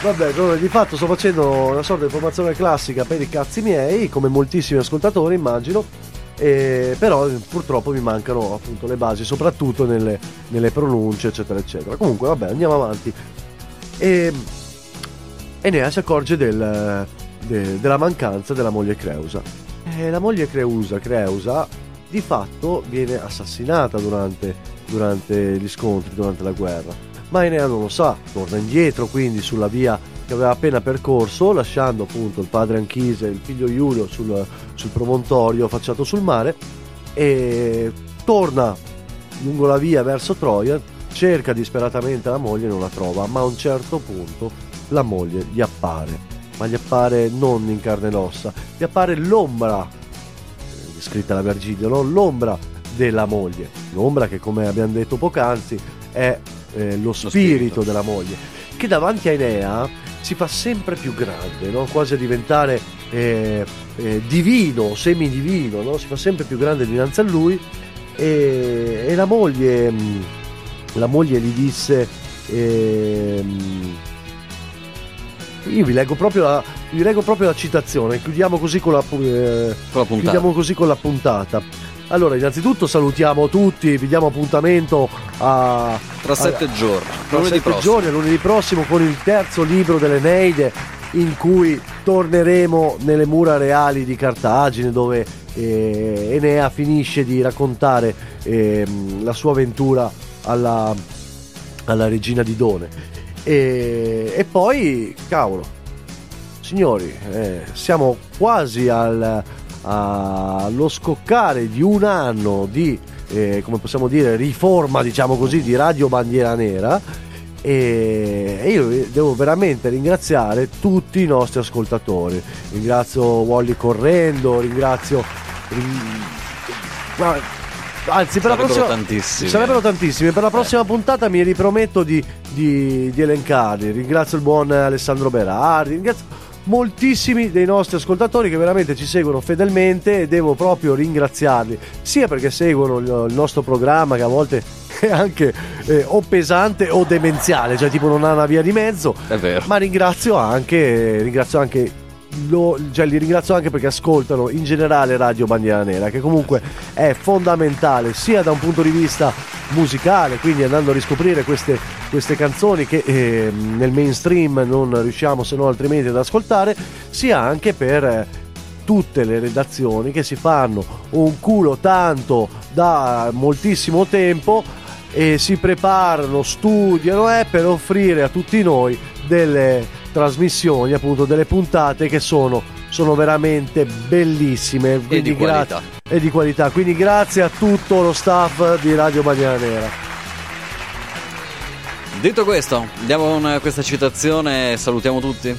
Vabbè, come di fatto sto facendo una sorta di formazione classica per i cazzi miei, come moltissimi ascoltatori immagino, e però eh, purtroppo mi mancano appunto le basi, soprattutto nelle, nelle pronunce, eccetera, eccetera. Comunque, vabbè, andiamo avanti. E Enea si accorge del- de- della mancanza della moglie Creusa. E la moglie Creusa, Creusa, di fatto viene assassinata durante, durante gli scontri, durante la guerra. Ma Enea non lo sa, torna indietro quindi sulla via che aveva appena percorso, lasciando appunto il padre Anchise e il figlio Iulio sul, sul promontorio affacciato sul mare e torna lungo la via verso Troia, cerca disperatamente la moglie e non la trova, ma a un certo punto la moglie gli appare, ma gli appare non in carne ed ossa, gli appare l'ombra, eh, scritta da Virgilio, no? l'ombra della moglie, l'ombra che come abbiamo detto poc'anzi è eh, lo, spirito spirito. della moglie, che davanti a Enea si fa sempre più grande, no? quasi a diventare eh, eh, divino, semidivino, no? si fa sempre più grande dinanzi a lui e, e la moglie mh, la moglie gli disse ehm, io vi leggo proprio la, vi leggo proprio la citazione chiudiamo così con la, eh, Con la puntata. chiudiamo così con la puntata allora innanzitutto salutiamo tutti vi diamo appuntamento a Tra sette giorni. tra Lunedì sette prossimo. giorni, lunedì prossimo, con il terzo libro dell'Eneide, in cui torneremo nelle mura reali di Cartagine, dove eh, Enea finisce di raccontare ehm, la sua avventura alla, alla regina di Done. E, e poi, cavolo, signori, eh, siamo quasi al- allo scoccare di un anno di, eh, come possiamo dire, riforma, diciamo così, di Radio Bandiera Nera. E io devo veramente ringraziare tutti i nostri ascoltatori. Ringrazio Wally Correndo, ringrazio. ring- ma- Anzi, per la Sarebbero prossima. tantissimi. Sarebbero tantissimi. Per la prossima puntata mi riprometto di, di, di elencarli. Ringrazio il buon Alessandro Berardi. Ringrazio moltissimi dei nostri ascoltatori che veramente ci seguono fedelmente e devo proprio ringraziarli. Sia perché seguono il, nostro programma che a volte è anche eh, o pesante o demenziale, cioè tipo non ha una via di mezzo. Ma ringrazio anche, ringrazio anche lo- cioè, li ringrazio anche perché ascoltano in generale Radio Bandiera Nera, che comunque è fondamentale sia da un punto di vista musicale, quindi andando a riscoprire queste, queste canzoni che eh, nel mainstream non riusciamo se no altrimenti ad ascoltare, sia anche per eh, tutte le redazioni che si fanno un culo tanto da moltissimo tempo e si preparano, studiano eh, per offrire a tutti noi delle trasmissioni, appunto delle puntate che sono sono veramente bellissime. E di qualità. e di qualità. Quindi grazie a tutto lo staff di Radio Bandiera Nera. Detto questo, diamo con questa citazione e salutiamo tutti.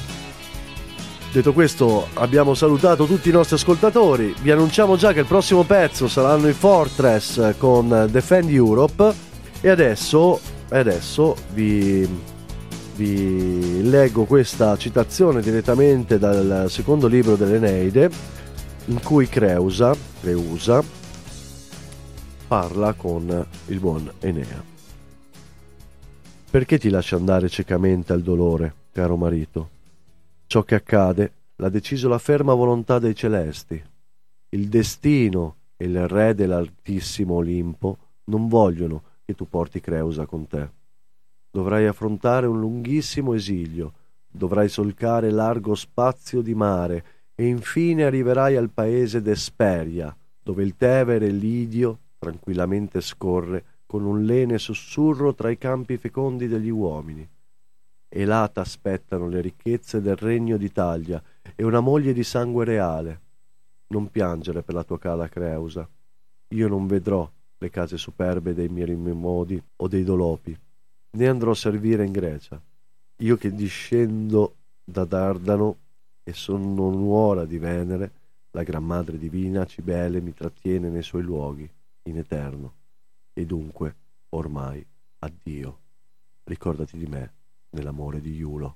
Detto questo, abbiamo salutato tutti i nostri ascoltatori. Vi annunciamo già che il prossimo pezzo saranno i Fortress con Defend Europe. E adesso, e adesso vi, vi leggo questa citazione direttamente dal secondo libro dell'Eneide, in cui Creusa, Creusa parla con il buon Enea. Perché ti lasci andare ciecamente al dolore, caro marito? Ciò che accade l'ha deciso la ferma volontà dei celesti. Il destino e il re dell'altissimo Olimpo non vogliono che tu porti Creusa con te. Dovrai affrontare un lunghissimo esilio, dovrai solcare largo spazio di mare e infine arriverai al paese d'Esperia, dove il Tevere Lidio tranquillamente scorre con un lene sussurro tra i campi fecondi degli uomini e là t'aspettano le ricchezze del regno d'Italia e una moglie di sangue reale. Non piangere per la tua cara Creusa. Io non vedrò le case superbe dei Mirimodi o dei Dolopi, né andrò a servire in Grecia. Io che discendo da Dardano e sono nuora di Venere, la Gran Madre Divina Cibele mi trattiene nei suoi luoghi, in eterno. E dunque, ormai, addio. Ricordati di me nell'amore di Iulo.